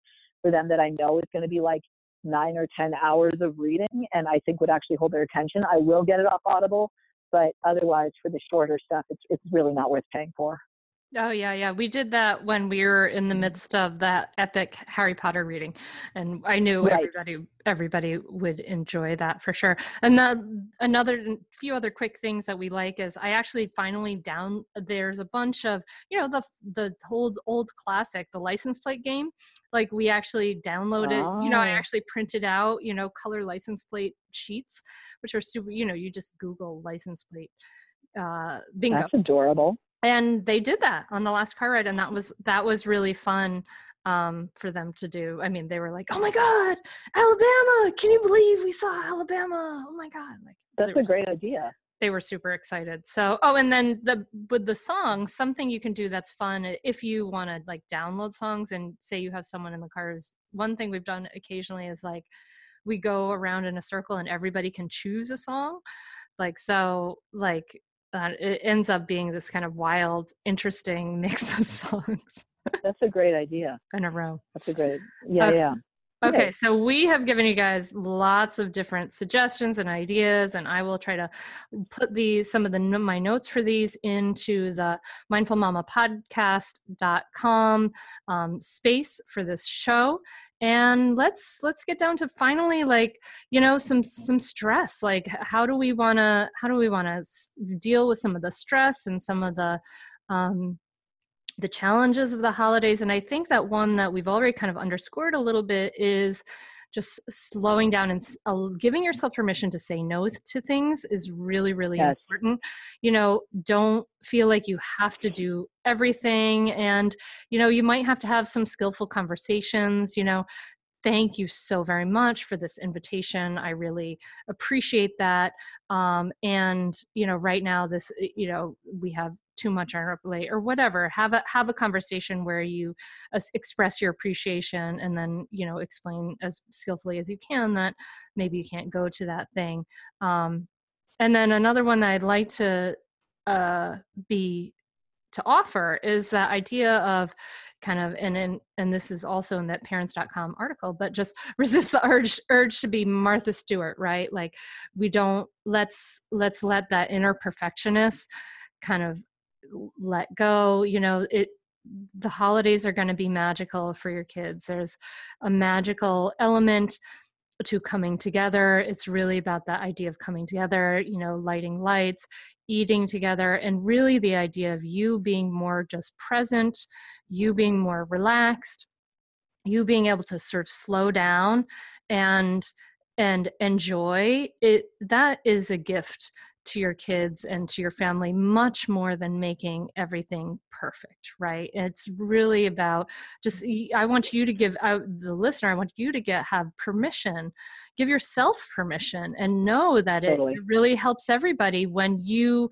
for them that I know is going to be like nine or 10 hours of reading and I think would actually hold their attention, I will get it off Audible. But otherwise, for the shorter stuff, it's, it's really not worth paying for. Oh yeah, yeah. We did that when we were in the midst of that epic Harry Potter reading, and I knew right. everybody everybody would enjoy that for sure. And the, another few other quick things that we like is I actually finally down there's a bunch of you know the the old old classic the license plate game. Like we actually downloaded, oh. you know, I oh. actually printed out you know color license plate sheets, which are super. You know, you just Google license plate uh bingo. That's adorable and they did that on the last car ride and that was that was really fun um, for them to do. I mean they were like oh my god alabama! Can you believe we saw alabama? Oh my god like that's a great idea. they were super excited. So oh and then the with the song something you can do that's fun if you want to like download songs and say you have someone in the cars one thing we've done occasionally is like we go around in a circle and everybody can choose a song. Like so like uh, it ends up being this kind of wild, interesting mix of songs. That's a great idea. In a row. That's a great. Yeah, okay. yeah. Okay, so we have given you guys lots of different suggestions and ideas, and I will try to put these some of the my notes for these into the mindfulmamapodcast.com um, space for this show. And let's let's get down to finally like you know some some stress. Like how do we want to how do we want to deal with some of the stress and some of the um, the challenges of the holidays. And I think that one that we've already kind of underscored a little bit is just slowing down and uh, giving yourself permission to say no to things is really really yes. important you know don't feel like you have to do everything and you know you might have to have some skillful conversations you know thank you so very much for this invitation. I really appreciate that. Um, and you know, right now, this you know, we have too much on our plate or whatever. Have a have a conversation where you uh, express your appreciation and then you know explain as skillfully as you can that maybe you can't go to that thing. Um, and then another one that I'd like to uh, be to offer is that idea of kind of and and, and this is also in that parents.com article but just resist the urge urge to be martha stewart right? Like we don't let's let's let that inner perfectionist kind of let go you know it the holidays are going to be magical for your kids. There's a magical element to coming together. It's really about that idea of coming together, you know, lighting lights, eating together, and really the idea of you being more just present, you being more relaxed, you being able to sort of slow down and and enjoy it that is a gift to your kids and to your family much more than making everything perfect right it's really about just i want you to give out the listener i want you to get have permission give yourself permission and know that totally. it really helps everybody when you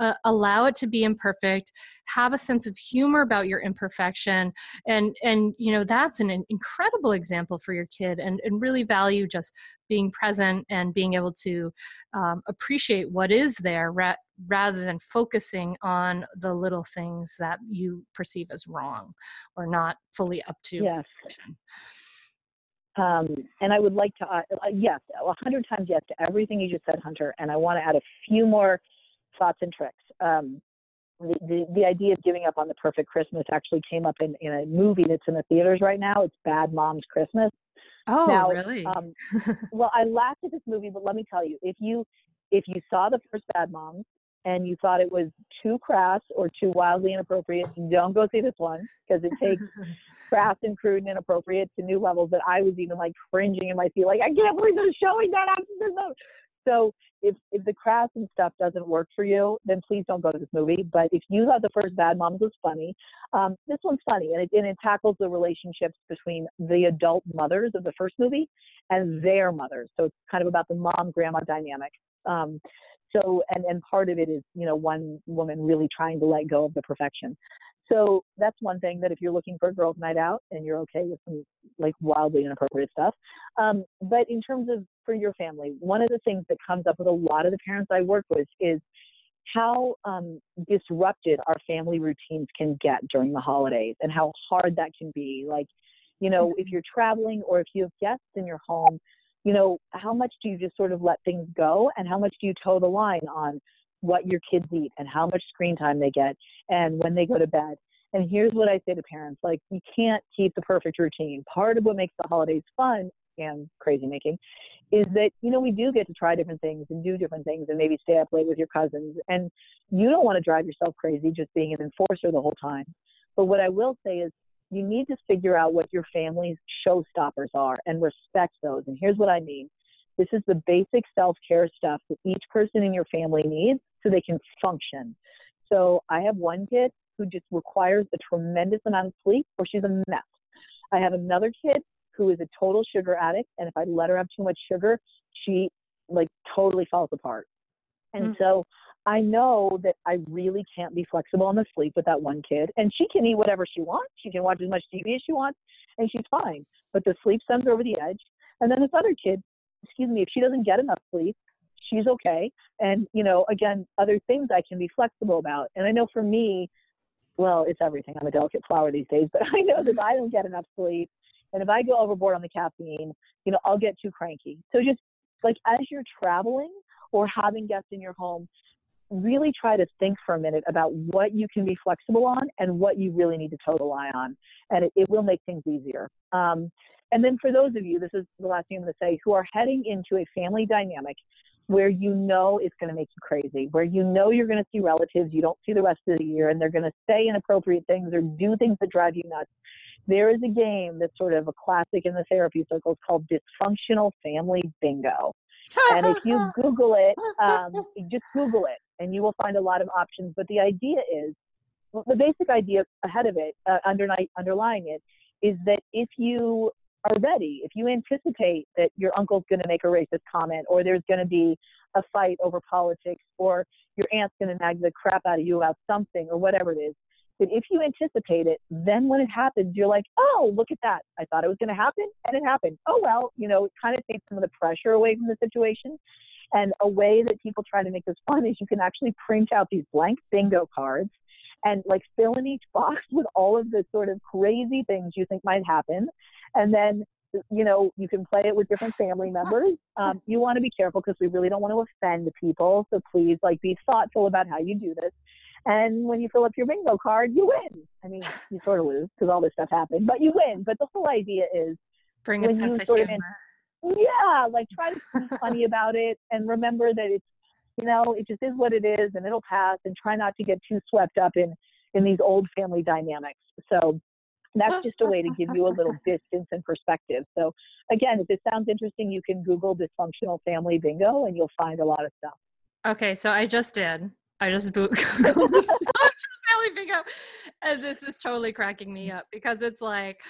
uh, allow it to be imperfect have a sense of humor about your imperfection and and you know that's an incredible example for your kid and and really value just being present and being able to um, appreciate what is there ra- rather than focusing on the little things that you perceive as wrong or not fully up to yes um, and I would like to, uh, uh, yes, a hundred times yes to everything you just said, Hunter. And I want to add a few more thoughts and tricks. Um, the, the, the idea of giving up on the perfect Christmas actually came up in, in a movie that's in the theaters right now. It's Bad Moms Christmas. Oh, now, really? um, well, I laughed at this movie, but let me tell you, if you if you saw the first Bad Moms and you thought it was too crass or too wildly inappropriate, don't go see this one because it takes crass and crude and inappropriate to new levels that I was even like cringing in my seat, like I can't believe they're showing that after this. So if if the crass and stuff doesn't work for you, then please don't go to this movie. But if you thought the first Bad Moms was funny, um, this one's funny and it, and it tackles the relationships between the adult mothers of the first movie and their mothers. So it's kind of about the mom grandma dynamic. Um, so and and part of it is you know one woman really trying to let go of the perfection. So that's one thing that if you're looking for a girls' night out and you're okay with some like wildly inappropriate stuff. Um, but in terms of for your family, one of the things that comes up with a lot of the parents I work with is how um, disrupted our family routines can get during the holidays and how hard that can be. Like, you know, if mm-hmm. you're traveling or if you have guests in your home, you know, how much do you just sort of let things go and how much do you toe the line on what your kids eat and how much screen time they get and when they go to bed. And here's what I say to parents like, you can't keep the perfect routine. Part of what makes the holidays fun and crazy making is that, you know, we do get to try different things and do different things and maybe stay up late with your cousins. And you don't want to drive yourself crazy just being an enforcer the whole time. But what I will say is, you need to figure out what your family's showstoppers are and respect those. And here's what I mean this is the basic self care stuff that each person in your family needs so they can function. So I have one kid who just requires a tremendous amount of sleep or she's a mess. I have another kid who is a total sugar addict and if I let her have too much sugar, she like totally falls apart. And mm-hmm. so I know that I really can't be flexible on the sleep with that one kid. And she can eat whatever she wants. She can watch as much TV as she wants and she's fine. But the sleep sends her over the edge. And then this other kid, excuse me, if she doesn't get enough sleep, she's okay. And, you know, again, other things I can be flexible about. And I know for me, well, it's everything. I'm a delicate flower these days, but I know that if I don't get enough sleep and if I go overboard on the caffeine, you know, I'll get too cranky. So just like as you're traveling or having guests in your home, really try to think for a minute about what you can be flexible on and what you really need to toe the line on. And it, it will make things easier. Um, and then for those of you, this is the last thing I'm going to say, who are heading into a family dynamic where you know it's going to make you crazy, where you know you're going to see relatives you don't see the rest of the year, and they're going to say inappropriate things or do things that drive you nuts. There is a game that's sort of a classic in the therapy circles called Dysfunctional Family Bingo. and if you Google it, um, just Google it, and you will find a lot of options. But the idea is, the basic idea ahead of it, uh, underlying it, is that if you are ready. If you anticipate that your uncle's going to make a racist comment or there's going to be a fight over politics or your aunt's going to nag the crap out of you about something or whatever it is, that if you anticipate it, then when it happens, you're like, oh, look at that. I thought it was going to happen and it happened. Oh, well, you know, it kind of takes some of the pressure away from the situation. And a way that people try to make this fun is you can actually print out these blank bingo cards and like fill in each box with all of the sort of crazy things you think might happen and then you know you can play it with different family members. Um, you want to be careful because we really don't want to offend people. So please like be thoughtful about how you do this. And when you fill up your bingo card you win. I mean you sort of lose because all this stuff happened but you win. But the whole idea is bring a sense of humor. In, yeah like try to be funny about it and remember that it's you know it just is what it is and it'll pass and try not to get too swept up in in these old family dynamics. So that's just a way to give you a little distance and perspective. So, again, if this sounds interesting, you can Google dysfunctional family bingo and you'll find a lot of stuff. Okay, so I just did. I just boot Googled family bingo, and this is totally cracking me up because it's like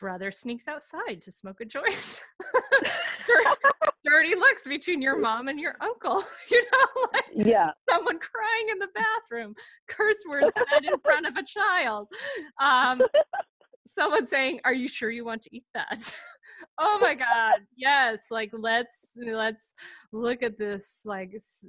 brother sneaks outside to smoke a joint. Dirty looks between your mom and your uncle. You know, like yeah, someone crying in the bathroom, curse words said in front of a child. Um, someone saying, "Are you sure you want to eat that?" oh my god, yes! Like let's let's look at this like s-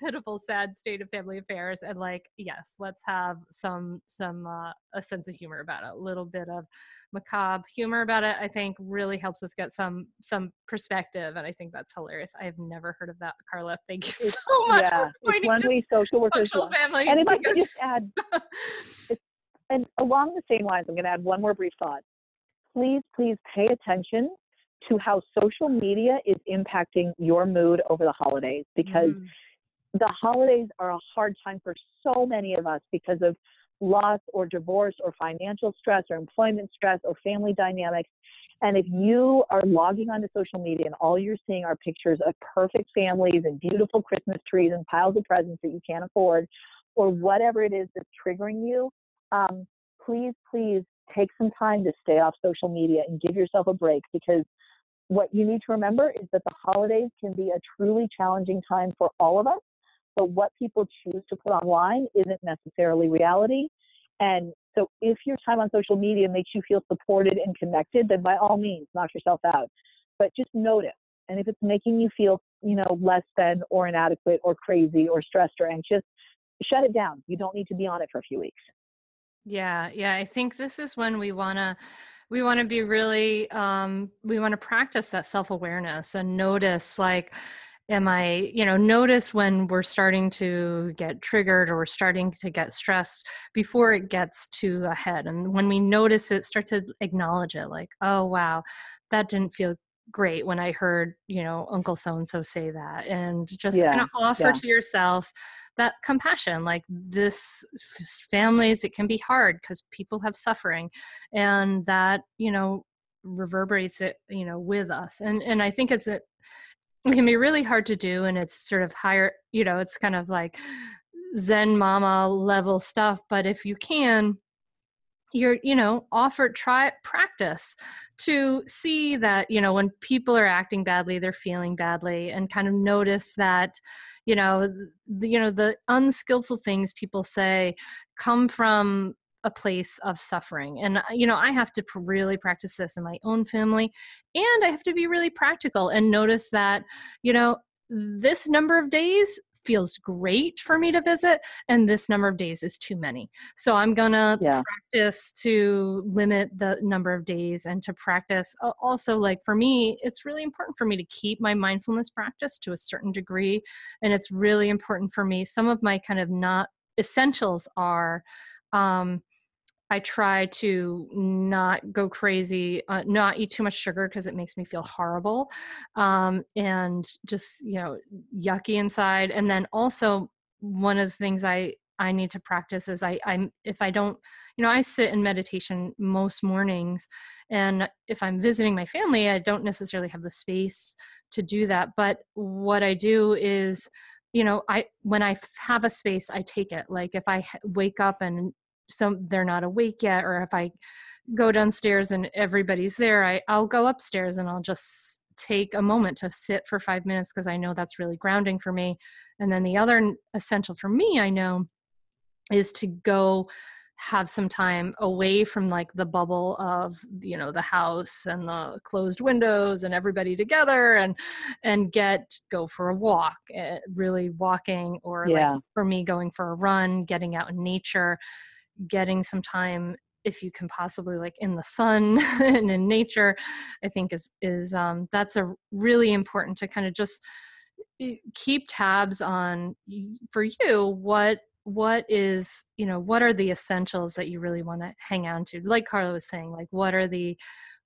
pitiful, sad state of family affairs, and like yes, let's have some some uh, a sense of humor about it, a little bit of macabre humor about it. I think really helps us get some some perspective, and I think that's hilarious. I have never heard of that, Carla. Thank you so much yeah, for pointing to social workers love. family. And if I could just add, it's, and along the same lines, I'm going to add one more brief thought. Please, please pay attention to how social media is impacting your mood over the holidays because Mm. the holidays are a hard time for so many of us because of loss or divorce or financial stress or employment stress or family dynamics. And if you are logging onto social media and all you're seeing are pictures of perfect families and beautiful Christmas trees and piles of presents that you can't afford, or whatever it is that's triggering you, um, please, please take some time to stay off social media and give yourself a break because what you need to remember is that the holidays can be a truly challenging time for all of us. But what people choose to put online isn't necessarily reality. And so if your time on social media makes you feel supported and connected, then by all means, knock yourself out. But just notice. And if it's making you feel, you know, less than or inadequate or crazy or stressed or anxious, shut it down. You don't need to be on it for a few weeks. Yeah, yeah. I think this is when we want to we want to be really um we want to practice that self-awareness and notice like am I, you know, notice when we're starting to get triggered or we're starting to get stressed before it gets to a head. And when we notice it, start to acknowledge it like, oh wow, that didn't feel great when I heard, you know, Uncle so and so say that. And just Yeah, kind of offer yeah. to yourself that compassion like this families it can be hard because people have suffering and that you know reverberates it you know with us. And and i think it's a it can be really hard to do and it's sort of higher you know it's kind of like zen mama level stuff but if you can you're you know offer try practice to see that you know when people are acting badly they're feeling badly and kind of notice that you know the, you know the unskillful things people say come from a place of suffering. And uh, you know i have to really practice this in my own family and i have to be really practical and notice that you know this number of days feels great for me to visit and this number of days is too many. So i'm gonna Yeah. practice to limit the number of days and to practice. Also like for me it's really important for me to keep my mindfulness practice to a certain degree and it's really important for me. Some of my kind of not essentials are um I try to not go crazy, uh, not eat too much sugar because it makes me feel horrible, um, and just you know yucky inside. And then also one of the things I I need to practice is I I'm if I don't you know I sit in meditation most mornings, and if I'm visiting my family, I don't necessarily have the space to do that. But what I do is you know i when I have a space i take it like if I wake up and some they're not awake yet or if i go downstairs and everybody's there I, i'll go upstairs and i'll just take a moment to sit for five minutes because i know that's really grounding for me and then the other essential for me i know is to go have some time away from like the bubble of you know the house and the closed windows and everybody together and and get go for a walk eh, really walking or Yeah. like for me going for a run getting out in nature getting some time if you can possibly like in the sun and in nature i think is is um that's a really important to kind of just eh, keep tabs on for you what what is you know what are the essentials that you really want to hang on to? Like carla was saying like what are the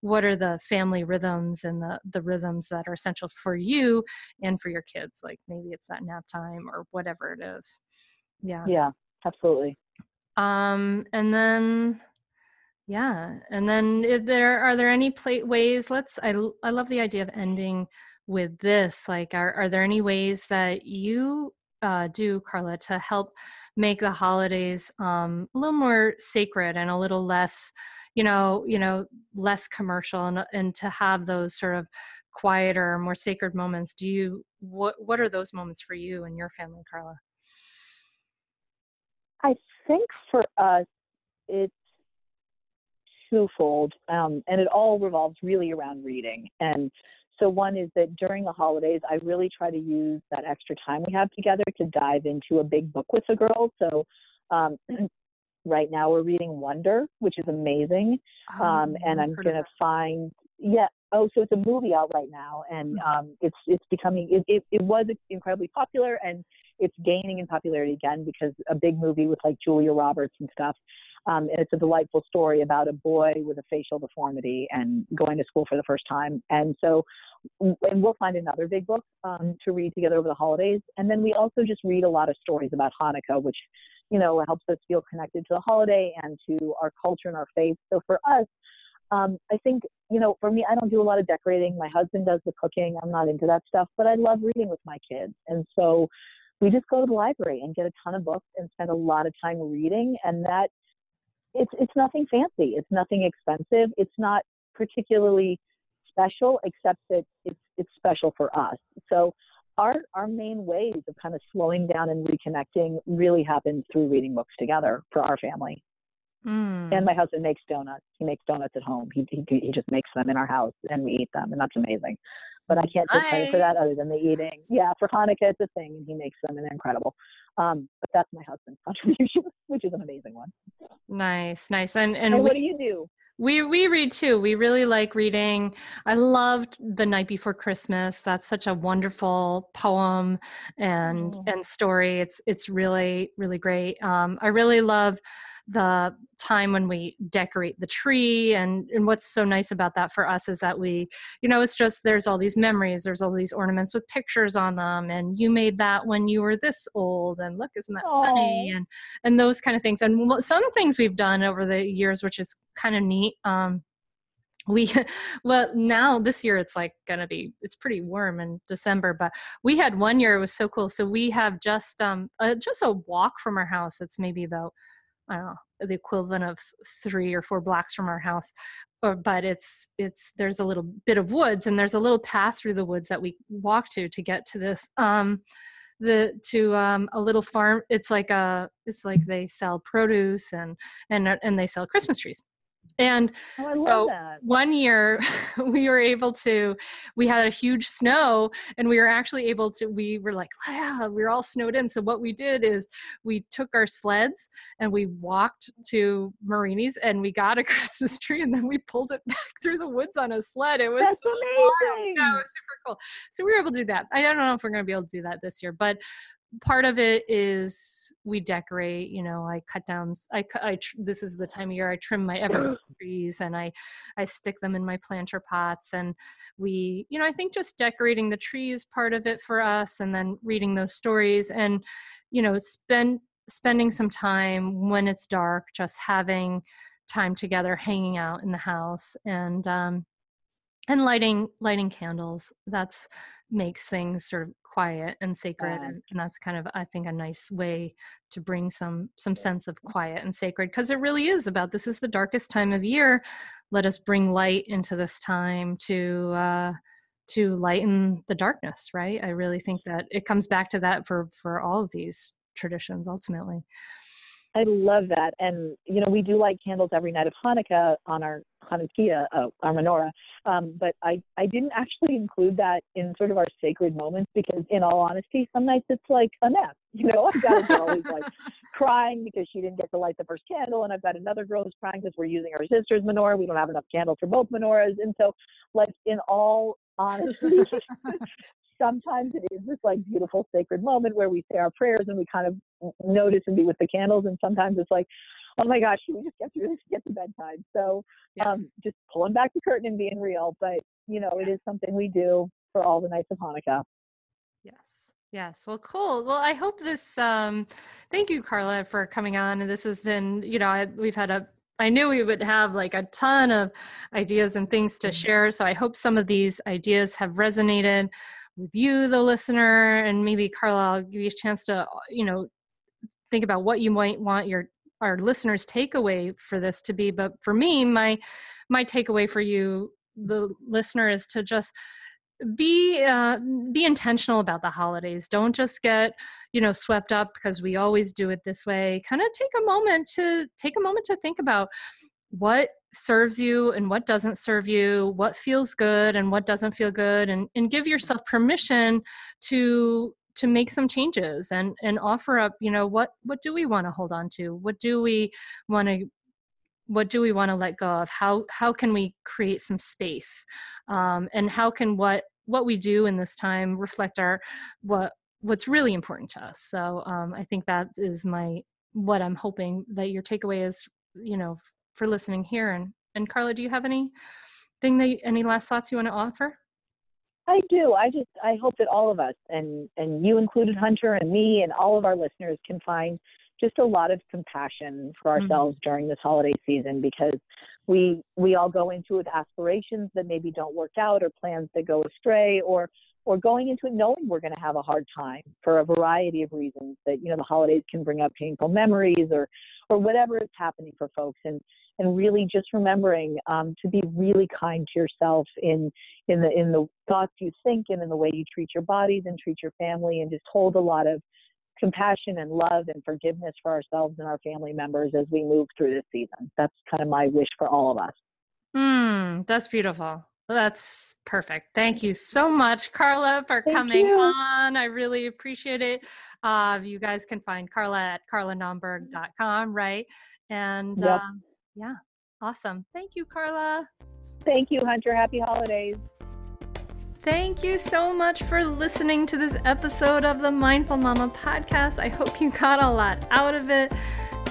what are the family rhythms and the the rhythms that are essential for you and for your kids? Like maybe it's that nap time or whatever it is. Yeah. Yeah, absolutely. Um and then yeah and then there are there any pla ways let's I I love the idea of ending with this like are, are there any ways that you uh, do, Carla, to help make the holidays um, a little more sacred and a little less, you know, you know, less commercial, and and to have those sort of quieter, more sacred moments? Do you what what are those moments for you and your family, Carla? I think for us, it's twofold, um, and it all revolves really around reading. And so, one is that during the holidays, I really try to use that extra time we have together to dive into a big book with the girls. So, um, right now we're reading Wonder, which is amazing. Oh, um, and I'm going to find, yeah, oh, so it's a movie out right now, and hmm. um, it's it's becoming it, it, it was incredibly popular, and it's gaining in popularity again because a big movie with like Julia Roberts and stuff. Um, and it's a delightful story about a boy with a facial deformity and going to school for the first time. And so, and we'll find another big book um, to read together over the holidays. And then we also just read a lot of stories about Hanukkah, which, you know, helps us feel connected to the holiday and to our culture and our faith. So for us, um, I think, you know, for me, I don't do a lot of decorating. My husband does the cooking. I'm not into that stuff, but I love reading with my kids. And so we just go to the library and get a ton of books and spend a lot of time reading. And that it's it's nothing fancy. It's nothing expensive. It's not particularly special, except that it's it's special for us. So our our main ways of kind of slowing down and reconnecting really happens through reading books together for our family. Mm. And my husband makes donuts. He makes donuts at home. He, he he just makes them in our house, and we eat them, and that's amazing. But I can't take credit for that other than the eating. Yeah, for Hanukkah it's a thing, and he makes them, and they're incredible. Um, but that's my husband's contribution, which is an amazing one. Nice, nice. And and, and what we, do you do? We we read too. We really like reading. I loved The Night Before Christmas. That's such a wonderful poem and oh. and story. It's it's really really great. Um, I really love the time when we decorate the tree and and what's so nice about that for us is that we you know it's just there's all these memories there's all these ornaments with pictures on them and you made that when you were this old and look isn't that Aww. funny and and those kind of things. And some things we've done over the years which is kind of neat um we well now this year it's like gonna be it's pretty warm in december but we had one year it was so cool. So we have just um a, just a walk from our house it's maybe about i don't know the equivalent of three or four blocks from our house or, but it's it's there's a little bit of woods and there's a little path through the woods that we walk to to get to this um the to um, a little farm it's like a it's like they sell produce and and and they sell christmas trees and oh, so one year we were able to, we had a huge snow and we were actually able to, we were like, yeah, we are all snowed in. So what we did is we took our sleds and we walked to Marini's and we got a Christmas tree and then we pulled it back through the woods on a sled. It was That's so amazing. That was super cool. So we were able to do that. I don't know if we're going to be able to do that this year, but part of it is we decorate you know i cut down i, I this is the time of year i trim my evergreen trees and i i stick them in my planter pots and we you know i think just decorating the trees part of it for us and then reading those stories and you know spend spending some time when it's dark just having time together hanging out in the house and um and lighting lighting candles. That's makes things sort of quiet and sacred yeah. and, and, that's kind of i think a nice way to bring some some sense of quiet and sacred because it really is about this is the darkest time of year let us bring light into this time to uh to lighten the darkness right i really think that it comes back to that for for all of these traditions ultimately I love that. And, you know, we do light candles every night of Hanukkah on our Hanukkah, uh, our menorah. Um, but I, I didn't actually include that in sort of our sacred moments because, in all honesty, some nights it's like a mess. You know, I've got a girl who's like crying because she didn't get to light the first candle, and I've got another girl who's crying because we're using our sister's menorah. We don't have enough candles for both menorahs. And so, like, in all honesty, sometimes it is this like beautiful sacred moment where we say our prayers and we kind of notice and be with the candles and sometimes it's like oh my gosh we just get through this get to bedtime so um, yes. um, just pulling back the curtain and being real but you know it is something we do for all the nights of hanukkah yes Yes. Well, cool. Well, I hope this. Um, thank you, Carla, for coming on. And this has been, you know, I, we've had a I knew we would have like a ton of ideas and things to mm-hmm. share. So I hope some of these ideas have resonated with you, the listener, and maybe Carla, I'll give you a chance to, you know, think about what you might want your our listeners takeaway for this to be but for me my my takeaway for you the listener is to just be uh, be intentional about the holidays. Don't just get you know swept up because we always do it this way. Kind of take a moment to take a moment to think about what serves you and what doesn't serve you what feels good and what doesn't feel good and, and give yourself permission to to make some changes and and offer up you know what what do we want to hold on to? What do we want to what do we want to let go of? How how can we create some space? Um, and how can what what we do in this time reflect our what what's really important to us? So um, i think that is my what i'm hoping that your takeaway is you know for listening here. And and carla do you have any thing that any last thoughts you want to offer I do. I just I hope that all of us and and you included Hunter and me and all of our listeners can find just a lot of compassion for mm-hmm. ourselves mm-hmm. during this holiday season because we we all go into it with aspirations that maybe don't work out or plans that go astray or or going into it knowing we're going to have a hard time for a variety of reasons that you know the holidays can bring up painful memories or or whatever is happening for folks and and really just remembering um, to be really kind to yourself in in the in the thoughts you think and in the way you treat your bodies and treat your family and just hold a lot of compassion and love and forgiveness for ourselves and our family members as we move through this season. That's kind of my wish for all of us. Mm, that's beautiful. That's perfect. Thank you so much, Carla, for Thank coming you. on. I really appreciate it. Uh, you guys can find Carla at carlanaumburg.com, right? And yep. um, yeah, awesome. Thank you, Carla. Thank you, Hunter. Happy holidays. Thank you so much for listening to this episode of the Mindful Mama podcast. I hope you got a lot out of it.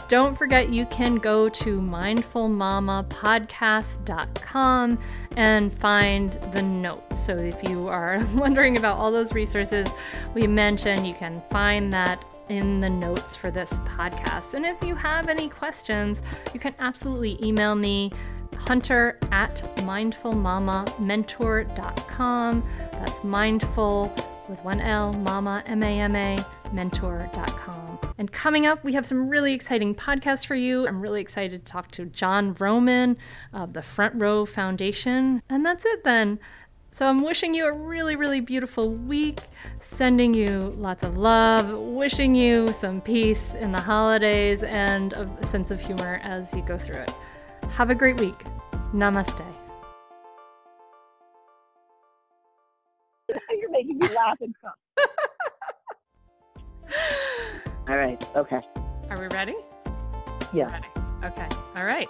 Don't forget you can go to mindfulmamapodcast.com and find the notes. So if you are wondering about all those resources we mentioned, you can find that in the notes for this podcast. And if you have any questions, you can absolutely email me hunter at mindfulmamamentor.com. That's mindful with one L, mama, M A M A, mentor.com. And coming up, we have some really exciting podcasts for you. I'm really excited to talk to Jon Vroman of the Front Row Foundation. And that's it then. So I'm wishing you a really, really beautiful week, sending you lots of love, wishing you some peace in the holidays and a sense of humor as you go through it. Have a great week. Namaste. You're making me laugh and cry. All right. Okay. Are we ready? Yeah. Ready. Okay. All right.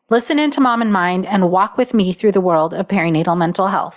Listen into Mom and Mind and walk with me through the world of perinatal mental health.